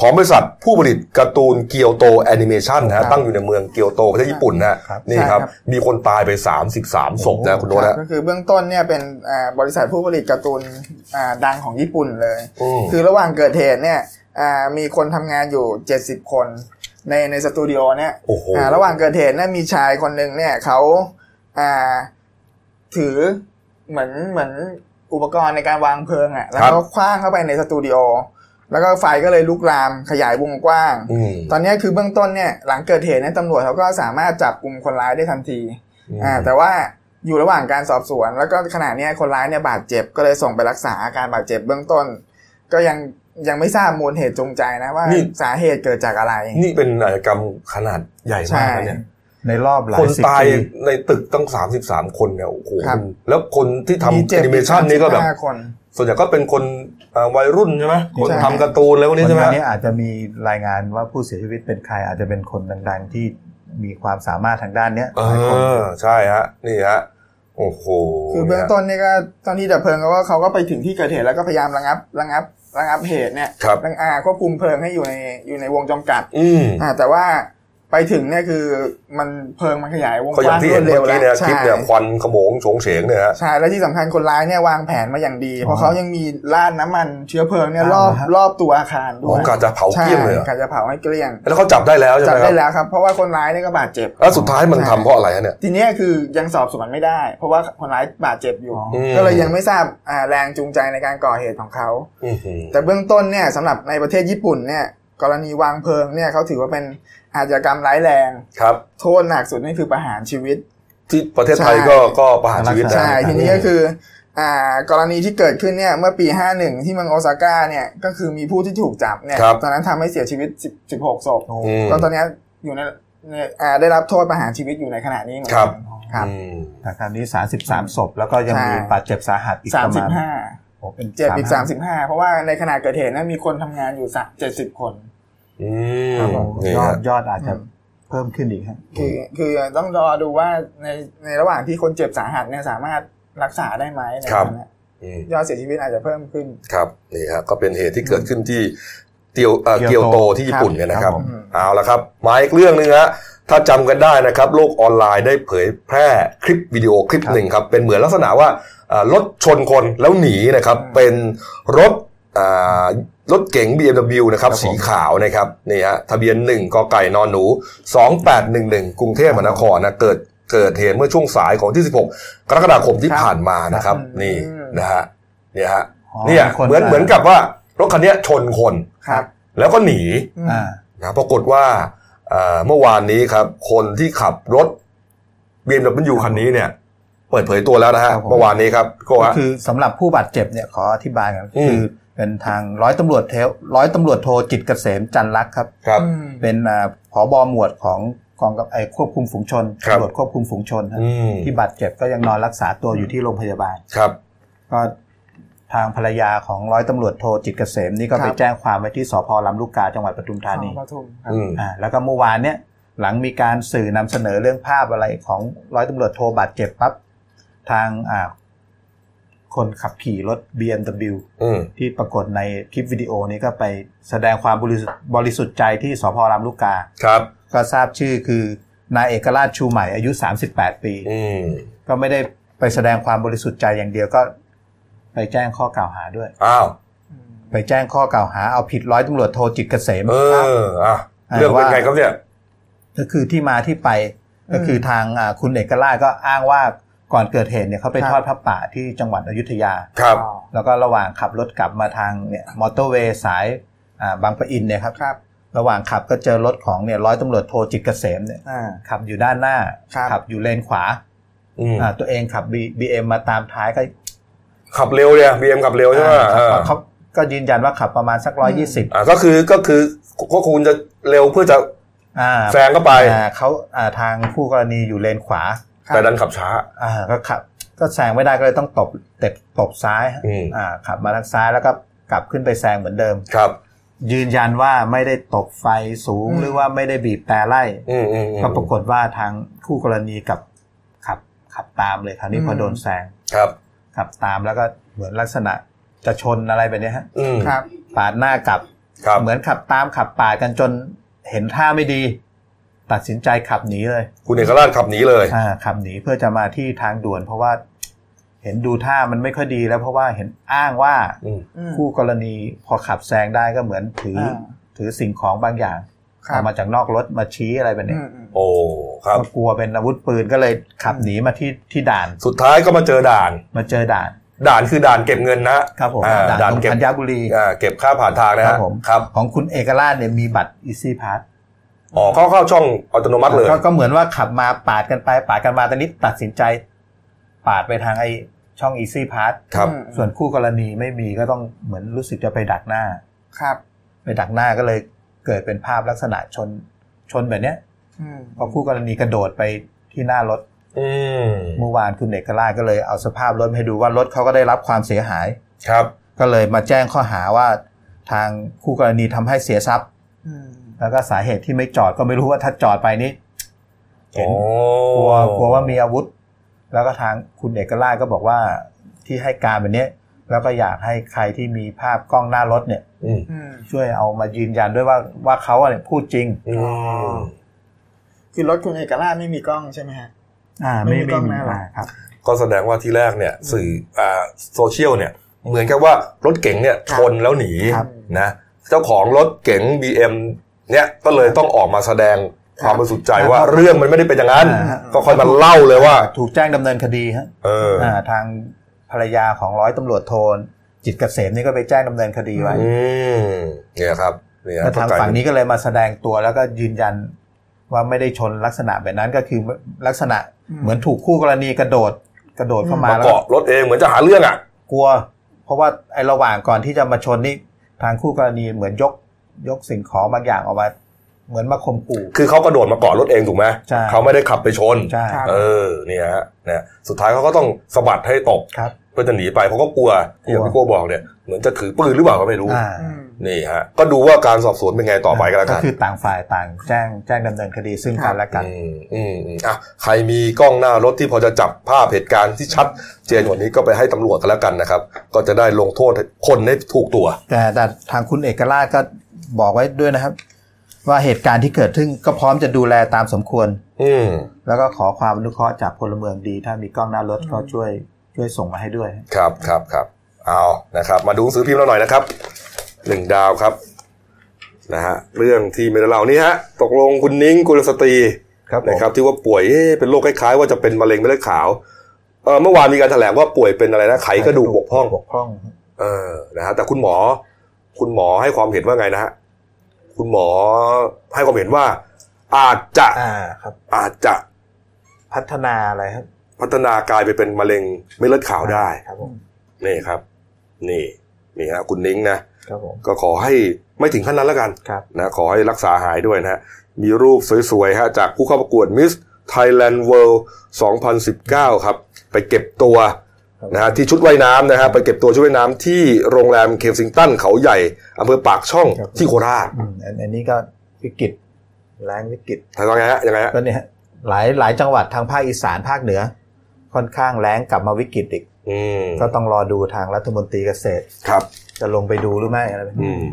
A: ของบริษัทผู้ผลิตการ์ตูนเกียวโตแอนิเมชันนะ
D: ครั
A: ฮะ
D: บ
A: ตั้งอยู่ในเมืองเกียวโตประเทศญี่ปุ่นนะฮะ
B: ครับ
A: นี่ครับ
D: ใช่ครับ
A: มีคนตายไป 33ศพนะคุณโน้ต
D: ครั
A: นะ
D: บก็คือเบื้องต้นเนี่ยเป็นอ่าบริษัทผู้ผลิตการ์ตูนอ่าดังของญี่ปุ่นเลย
A: อืม
D: คือระหว่างเกิดเหตุเนี่ยอ่ามีคนทำงานอยู่ 70 คนในในสตูดิโอเนี่ย
A: โอ้โห
D: อ่าระหว่างเกิดเหตุเนี่ยมีชายคนหนึ่งเนี่ยเขาอ่าถือเหมือนเหมือนอุปกรณ์ในการวางเพลิงอะ่ะแล้ว
A: ครับ
D: ก็คว้างเข้าไปในสตูดิโอ แล้วก็ไฟก็เลยลุกลามขยายวงกว้าง
A: อืม
D: ตอนเนี้ยคือเบื้องต้นเนี่ยหลังเกิดเหตุเนี่ยตำรวจเขาก็สามารถจับกลุ่มคนร้ายได้ทันที
A: อืม
D: อ่าแต่ว่าอยู่ระหว่างการสอบสวน แล้วก็ขณะเนี้ยคนร้ายเนี่ยบาดเจ็บก็เลยส่งไปรักษาอาการบาดเจ็บเบื้องต้น ก็ยังยังไม่ทราบมูลเหตุจูงใจนะว่า
A: นี่
D: สาเหตุเกิดจากอะไร
A: นี่เป็นอาชญากรรมขนาดใหญ่มากนะเนี่ย
B: ในรอบหลา
A: ค
B: ย
A: น
B: สิบ
A: ตาย
B: ปี
A: ในตึกตั้ง33คนเนี่ยโอ้โห
D: ครับ
A: แล้วคนที่ทำ
D: มี
A: แอ
D: เจ็บ
A: นิเมชันนี่ก็แบบ
D: ห้าคน
A: ส่วนใหญ่ก็เป็นคนอ่าวัยรุ่นใช่ไหมคน
D: ใช่
A: ทำการ์ตูนแล้วพวกนี้ใช่ไหม
B: วันนี้อาจจะมีรายงานว่าผู้เสียชีวิตเป็นใครอาจจะเป็นคนดังๆที่มีความสามารถทางด้านเนี้ย
A: เอ
B: หลายคน
A: อใช่ฮะนี่ฮะโอ้โห
D: คือเบื้องต้นนี่ก็ตอนที่ดับเพลิงเขาก็เขาก็ไปถึงที่เกิดเหตุแล้วก็พยายามระงับระงับระงับเหตุเนี่ย
A: ครับ
D: ระอ่าควบคุมเพลิงให้อยู่ในอยู่ในวงจำกัด
A: อืม
D: อ่าแต่ว่า ไปถึงเนี่ยคือมันเพลิงมันขยายวง
A: ก็
D: ก
A: อย่าง
D: ว้าง
A: ที่
D: ร
A: เห็
D: วนด
A: เมื่
D: เร็
A: อ
D: ว
A: กี้
D: แล้ว
A: เนี่ยคลิปเนี่ยควันขโมงโฉงเฉงเนี่ยฮะ
D: ใช่แล้วที่สำคัญคนร้ายเนี่ยวางแผนมาอย่างดี เพ
B: อ๋
D: ราะ
B: อ
D: เขายังมีลาดน้ำมันเชื้อเพลิงเนี่ย
B: อ่าร
D: อบ
B: ฮะ
D: รอบตัวอาคารด้
A: อ๋
D: ว
A: อยกาจะเผาเกลี้ยงเลยเหรอ
D: ใช่กะจะเผาให้เกลี้ยง
A: แล้วเขาจับได้แล้วใช่
D: จั
A: ไห
D: บ
A: มครั
D: ได้
A: บ
D: แล้วครับเพราะว่าคนร้ายเนี่ยก็บาดเจ็บ
A: แล้วสุดท้ายมันทำเพราะอะไรฮะเนี่ย
D: ทีเนี้ยคือยังสอบสวนไม่ได้ เพราะว่าคนร้ายบาดเจ็บอยู่
A: อืม
D: ก็เลยยังไม่ทราบอ่าแรงจูงใจในการก่อเหตุของเขา
A: อื้อหือ
D: แต่เบื้องต้นเนี่ยสำหรับในประเทศญี่ปุ่นเนี่ยกรณีวางเพลิงเนี่ยเขาถือว่าเป็น อาชญากรรมร้ายแรง
A: ครับ
D: โทษหนักสุดนี่คือประหารชีวิต
A: ที่ประเทศไทย
D: ใช่
A: ก็ก็ประหารชีวิตนะ
D: ใช่ทีนี้ก็คือ อ่ากรณีที่เกิดขึ้นเนี่ยเมื่อปี 51 ที่เมืองโอซาก้าเนี่ยก็คือมีผู้ที่ถูกจับเนี่ย
A: ครับ
D: ตอนนั้นทำให้เสียชีวิต10 16ศพ
A: อืม
D: ก็ตอนเนี้ยอยู่ในในอ่าได้รับโทษประหารชีวิตอยู่ในขณะนี้เหมือน
A: ครั
D: กับนครับ
A: อืม
B: แต่คราวนี้33ศพแล้วก็ยังมี
D: ใช่
B: บาดเจ็บสาหัสอีก
D: สา
B: ป
D: ม
B: ระ
D: สิ
B: มาณ
D: บห้า
B: โอ้เป็น
D: เจ็บอีก
B: 35
D: สามสิบห้าเพราะว่าในขณะเกิดเหตุนั้นมีคนทำงานอยู่เจ็ดสิบคน
A: อืม
B: ครับผม
A: นี่
B: ยอ
A: ฮะ
B: ดยอดอาจจะเพิ่มขึ้นอีกฮะ
D: คือคือต้องรอดูว่าในในระหว่างที่คนเจ็บสาหัสเนี่ยสามารถรักษาได้ไหมใน
A: ครับ
D: นั้นเนี่ย
A: อืม
D: ยอดเสียชีวิตอาจจะเพิ่มขึ้น
A: ครับนี่ฮะก็เป็นเหตุที่เกิดขึ้นที่เตียวเอ่อ
B: เกี
A: เกีย
B: ยวว
A: โต
B: โต
A: ที่ญี่ปุ่นเนี่ยนะครับ
B: ครับผม
A: เอาละครับมาอีกเรื่องหนึงฮะถ้าจำกันได้นะครับ โลกออนไลน์ได้เผยแพร่คลิปวิดีโอคลิปหนึ่งครับ เป็นเหมือนลักษณะว่าอ่ารถชนคนแล้วหนีนะครับ
D: อืม
A: เป็นรถอ่า รถเก๋ง BMW นะครับ
B: ครับผม
A: สีขาวนะครับนี่ฮะทะเบียน1กไก่นอนหนู 2811 กรุงเทพมหานครนะเกิดเกิดเหตุเมื่อช่วงสายของที่ 16 กรกฎาคมที่
D: ครับ
A: ผ่านมานะครับ
D: ครับ
A: นี่
D: อืม
A: นะฮะเนี่ยฮะ
B: อ๋อ
A: เนี่ย
B: มีคน
A: เหมือน
B: อ่า
A: เหมือนกับว่ารถคันเนี้ยชนคน
D: ครับ
A: แล้วก็หนี
D: อืม
B: อ่า
A: นะปรากฏว่าเอ่อเมื่อวานนี้ครับ คนที่ขับรถ BMW คันนี้เนี่ย เปิดเผยตัวแล้วนะฮะ
B: ครับผม
A: เมื่อวานนี้ครับก็
B: ก็
A: ว่า
B: คือสำหรับผู้บาดเจ็บเนี่ยขออธิบายกัน
A: อืม
B: คือเป็นทางร้อยตำรวจเทวร้อยตำรวจโทจิตรเกษมจันทร์รักครับ
A: ครับ
D: อืม
B: เป็นอ่าผอบอหมวดของกองกับไอ้ควบคุมฝูงชน
A: ครับ
B: ตำรวจควบคุมฝูงชนฮะ
A: อืม
B: ที่บาดเจ็บก็ยังนอนรักษาตัวอยู่ที่โรงพยาบาล
A: ครับ
B: ก็ทางภรรยาของร้อยตำรวจโทจิตรเกษมนี่ก็ไป
D: ครับ
B: แจ้งความไว้ที่สพลำลูกกาจังหวัดปทุมธานี
D: ปทุมครับ
A: อืม
B: อ่าแล้วก็เมื่อวานเนี่ยหลังมีการสื่อนำเสนอเรื่องภาพอะไรของร้อยตำรวจโทบาดเจ็บปั๊บ ทางอ่าคนขับขี่รถ BMW
A: อืม
B: ที่ปรากฏในคลิปวิดีโอนี้ก็ไปแสดงความบริสุทธิ์บริสุทธิ์ใจที่สพลำลูกกา
A: ครับ
B: ก็ทราบชื่อคือนายเอกราชชูใหม่อายุ 38 ปี
A: อืม
B: ก็ไม่ได้ไปแสดงความบริสุทธิ์ใจอย่างเดียวก็ ไปแจ้งข้อกล่าวหาด้วย
A: อ้าว
B: ไปแจ้งข้อกล่าวหาเอาผิดร้อยตำรวจโทจิตรเกษม
A: เอ
B: ครับ
A: ออะเรื่องเป็นไงครับเนี่ย
B: ก็คือที่มาที่ไปก็คือทางอ่าคุณเอกราชก็อ้างว่า ก่อนเกิดเหตุเนี่ยเขาไป
D: ครับ
B: ทอดผ้าป่าที่จังหวัดอยุธยา
A: ครับ
D: อ๋อ
B: แล้วก็ระหว่างขับรถกลับมาทางเนี่ยมอเตอร์เวย์สายอ่าบางปะอินเนี่ยครับ
D: ครับ
B: ระหว่างขับก็เจอรถของเนี่ยร้อยตำรวจโทจิตรเกษมเนี่ย
D: อ่า
B: ขับอยู่ด้านหน้า
D: ครับ
B: ขับอยู่เลนขวา
A: อืม
B: อ่าตัวเองขับบีเอ็มมาตามท้ายก็
A: ขับเร็วเนี่ยบีเอ็มขับเร็วใช่ไหม
B: อ่า
A: อ่า
B: เขาก็ยืนยันว่าขับประมาณสักร้อยยี่สิบ
A: อ่าก็คือก็คือก็คุณจะเร็วเพื่อจะ
B: อ่า
A: แซงเข้าไป
B: อ่าเขาอ่าทางคู่กรณีอยู่เลนขวา
A: แต่ดันขับช้า
B: อ่าก็ขับ ก็แซงไม่ได้ก็เลยต้องตบเตะตบซ้าย
A: อืม
B: อ่าขับมาทางซ้ายแล้วก็กลับขึ้นไปแซงเหมือนเดิม
A: ครับ
B: ยืนยันว่าไม่ได้ตบไฟสูง
D: อืม
B: หรือว่าไม่ได้บีบแต่ไล่
A: อืมอืมอืม
B: ก็ปรากฏว่าทางคู่กรณีกับขับขับตามเลยคราวนี้พอโดนแซง
A: ครับ
B: ขับตามแล้วก็เหมือนลักษณะจะชนอะไรแบบเนี้ยฮะ
A: อืม
D: ครับ
B: ปาดหน้ากลับ
A: ครับ
B: เหมือนขับตามขับปาดกันจนเห็นท่าไม่ดี ตัดสินใจขับหนีเลย
A: คุณเอกราชขับหนีเลย
B: อ่าขับหนีเพื่อจะมาที่ทางด่วน เพราะว่าเห็นดูท่ามันไม่ค่อยดีแล้วเพราะว่าเห็นอ้างว่า
A: อืม
D: อืม
B: คู่กรณีพอขับแซงได้ก็เหมือนถืออาถือสิ่งของบางอย่าง
D: ครับ
B: เอามาจากนอกรถมาชี้อะไรแบบ
D: อื
B: เนี้ย
D: มอืม
A: โอ้ครับ
B: ก็กลัวเป็นอาวุธปืนก็เลยขับหนีมาที่ที่ด่าน
A: สุดท้ายก็มาเจอด่าน
B: มาเจอด่าน
A: ด่านคือด่านเก็บเงินนะครับ
B: ผม
A: อ่า
B: ด่าน
A: ด่าน
B: ตรง
A: เก็บ
B: ธัญบุรี
A: อ่าเก็บค่าผ่านทางนะ
B: ครั
A: ฮะ
B: บผม
A: ครับ
B: ของคุณเอกราชเนี่ยมีบัตร Easy Pass
A: อ๋อเข้าเข้าช่องอัตโนมัติเลย
B: ก็ก็เหมือนว่าขับมาปาดกันไปปาดกันมาตอนนี้ตัดสินใจ ปาดไปทางไอ้ช่อง Easy Pass
A: ครับ
D: อืม
B: ส่วนคู่กรณีไม่มีก็ต้องเหมือนรู้สึกจะไปดักหน้า
D: ครับ
B: ไปดักหน้าก็เลยเกิดเป็นภาพลักษณะชนชนแบบเนี้ย
D: อืม
B: พอคู่กรณีกระโดดไปที่หน้ารถ
A: อืม
B: เมื่อวานคุณเอกราชก็เลยเอาสภาพรถมาให้ดูว่ารถเขาก็ได้รับความเสียหาย
A: ครับ
B: ก็เลยมาแจ้งข้อหาว่าทางคู่กรณีทำให้เสียทรัพย์
D: อืม
B: แล้วก็สาเหตุที่ไม่จอดก็ไม่รู้ว่าถ้าจอดไปนี้เห็น
A: โอ้
B: กลัวกลัวว่ามีอาวุธ แล้วก็ทางคุณเอกราชก็บอกว่าที่ให้การแบบเนี้ยแล้วก็อยากให้ใครที่มีภาพกล้องหน้ารถเนี่ย
A: อืม
D: อืม
B: ช่วยเอามายืนยันด้วยว่าว่าเขาอะเนี่ยพูดจริง
A: อืม
D: คือรถคุณเอกราชไม่มีกล้องใช่ไหมฮะ
B: อ่า
D: ไม่
B: ไม่
D: มี
B: ไม่
D: กล้อง
B: มี
D: หน้าหลัง
B: อ่าครับ
A: ก็แสดงว่าที่แรกเนี่ย สื่ออ่าโซเชียลเนี่ย เหมือนกับว่ารถเก๋งเนี่ยชนแล้วหนี
B: ครับ
A: นะเจ้าของรถเก๋ง BM เนี่ยก็เลยต้องออกมาแสดงความบริสุทธิ์ใจว่าเรื่องมันไม่ได้เป็นอย่างนั้น
B: อ่า
A: ก็ค่อยมาเล่าเลยว่า
B: ถูกแจ้งดำเนินคดีฮะ
A: เออ
B: อ่าทางภรรยาของร้อยตำรวจโทนจิตรเกษมนี่ก็ไปแจ้งดำเนินคดีไว้
A: อืมเนี่ยครับเนี่ย
B: แล้วทางฝั่งนี้ก็เลยมาแสดงตัวแล้วก็ยืนยันว่าไม่ได้ชนลักษณะแบบนั้นก็คือลักษณะเหมือนถูกคู่กรณีกระโดดกระโดดเข้ามา
A: มา
B: แล้วก็
A: เกาะรถเองเหมือนจะหาเรื่องอะ
B: กลัว เพราะว่าไอ้ระหว่างก่อนที่จะมาชนนี่ทางคู่กรณีเหมือนยก ยกสิ่งของบางอย่างออกมาเหมือนมาข่มขู่
A: คือเขากระโดดมาเกาะรถเองถูกไหม
B: ใช่
A: เขาไม่ได้ขับไปชน
B: ใช่
D: ครับ
A: เออเนี่ยฮะเนี่ยสุดท้ายเขาก็ต้องสะบัดให้ตก
B: ครับ
A: เพื่อจะหนีไปเพราะก็กลัวที่อย่าง
B: กลัว
A: พี่โก้บอกเนี่ยเหมือนจะถือปืนหรือเปล่าก็ไม่รู้
B: อ่า
D: อืม
A: นี่ฮะก็ดูว่าการสอบสวนเป็นไงต่อไปก็แล้ว
B: ก็
A: กัน
B: คือต่างฝ่ายต่างแจ้งแจ้งดำเนินคดีซึ่งกันและกัน
A: อืมอืมอืมอะใครมีกล้องหน้ารถที่พอจะจับภาพเหตุการณ์ที่ชัดเจนกว่านี้ก็ไปให้ตำรวจกันแล้วกันนะครับ ก็จะได้ลงโทษคนให้ถูกตัว
B: แต่แต่ทางคุณเอกราชก็ บอกไว้ด้วยนะครับ ว่าเหตุการณ์ที่เกิดขึ้นก็พร้อมจะดูแลตามสมควร
A: อืม
B: แล้วก็ขอความอนุเคราะห์จากพลเมืองดี ถ้ามีกล้องหน้ารถก็ช่วยช่วยส่งมาให้ด้วย
A: ครับครับครับเอานะครับ มาดูหนังสือพิมพ์เราหน่อยนะครับหนึ่งดาวครับนะฮะเรื่องที่ไม่ได้เล่านี่ฮะตกลงคุณนิ้งกุลสตรี
B: ครับผม
A: นะครับ ที่ว่าป่วยเอ๊ะเป็นโรคคล้ายๆ ว่าจะเป็นมะเร็งเม็ดเลือดขาวเออเมื่อวานมีการแถลงว่าป่วยเป็นอะไรนะไขกระดูกบกพร่อง
B: บกพร่อง
A: เออนะฮะแต่คุณหมอ คุณหมอให้ความเห็นว่าไงนะฮะ คุณหมอให้ความเห็นว่า อาจจะ
B: อ่าครับ
A: อาจจะ
B: พัฒนาอะไรครับ
A: พัฒนากลายไปเป็นมะเร็งเม็ดเลือดขาวได้
B: ครับผม
A: นี่ครับ นี่นี่ฮะคุณนิ้งนะ
B: ครับผม
A: ก็ขอให้ไม่ถึงขั้นนั้นแล้วกัน
B: ครับ
A: นะขอให้รักษาหายด้วยนะฮะมีรูปสวยๆฮะจากผู้เข้าประกวด Miss Thailand World 2019 ครับ ไปเก็บตัว นะฮะที่ชุดว่ายน้ำนะฮะไปเก็บตัวชุดว่ายน้ำที่โรงแรมเคลซิงตันเขาใหญ่อำเภอปากช่องที่โคราช
B: อืมอันอันนี้ก็วิกฤตแรงวิกฤต
A: ทำไงฮะยังไงฮะ
B: ก็เนี่ยฮะหลายหลายจังหวัดทางภาคอีสานภาคเหนือ ค่อนข้างแรงกลับมาวิกฤตอีก
A: อืม
B: ก็ต้องรอดูทางรัฐมนตรีเกษตร
A: ครับ
B: จะลงไปดูหรือไม่อะไรแบบ
A: อื
B: นี้อื
A: ม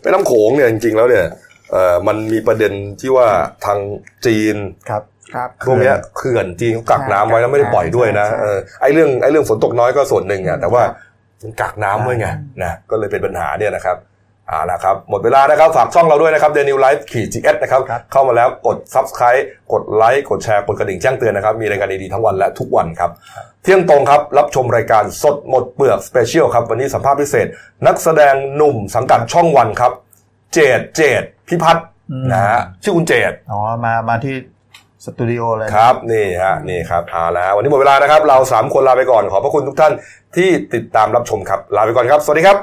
A: แม่น้ำโขงเนี่ยจริงๆแล้วเนี่ยเอ่อมันมีประเด็นที่ว่าทางจีน
B: ครับ
D: ครับ
A: พวกเนี้ยเขื่อนจีนเขากักน้ำไว้แล้วไม่ได้ปล่อยด้วยนะ
D: ใช่ใช่
A: เออไอ้เรื่องไอ้เรื่องฝนตกน้อยก็ส่วนหนึ่งอะแต่ว่ามันกักน้ำไว้ไงนะก็เลยเป็นปัญหาเนี่ยนะครับเอ่านะครับ หมดเวลานะครับฝากช่องเราด้วยนะครับ Daily News Live ขีด GS นะครับ
B: ครับ
A: เข้ามาแล้วกด Subscribe กดไลค์กดแชร์กดกระดิ่งแจ้งเตือนนะครับ มีรายการดีๆทั้งวันและทุกวันครับ เที่ยงตรงครับ รับชมรายการสดหมดเปลือก Special ครับ วันนี้สัมภาษณ์พิเศษ นักแสดงหนุ่มสังกัดช่องวันครับ เจดเจดพิพัฒน์
B: อืม
A: นะฮะชื่อคุณเจด
B: อ๋อมามาที่ สตูดิโอเลย
A: ครับนี่ฮะนี่ครับเอาละฮะวันนี้หมดเวลานะครับ เราสามคนลาไปก่อนขอบพระคุณทุกท่านที่ติดตามรับชมครับ ลาไปก่อนครับ สวัสดีครับ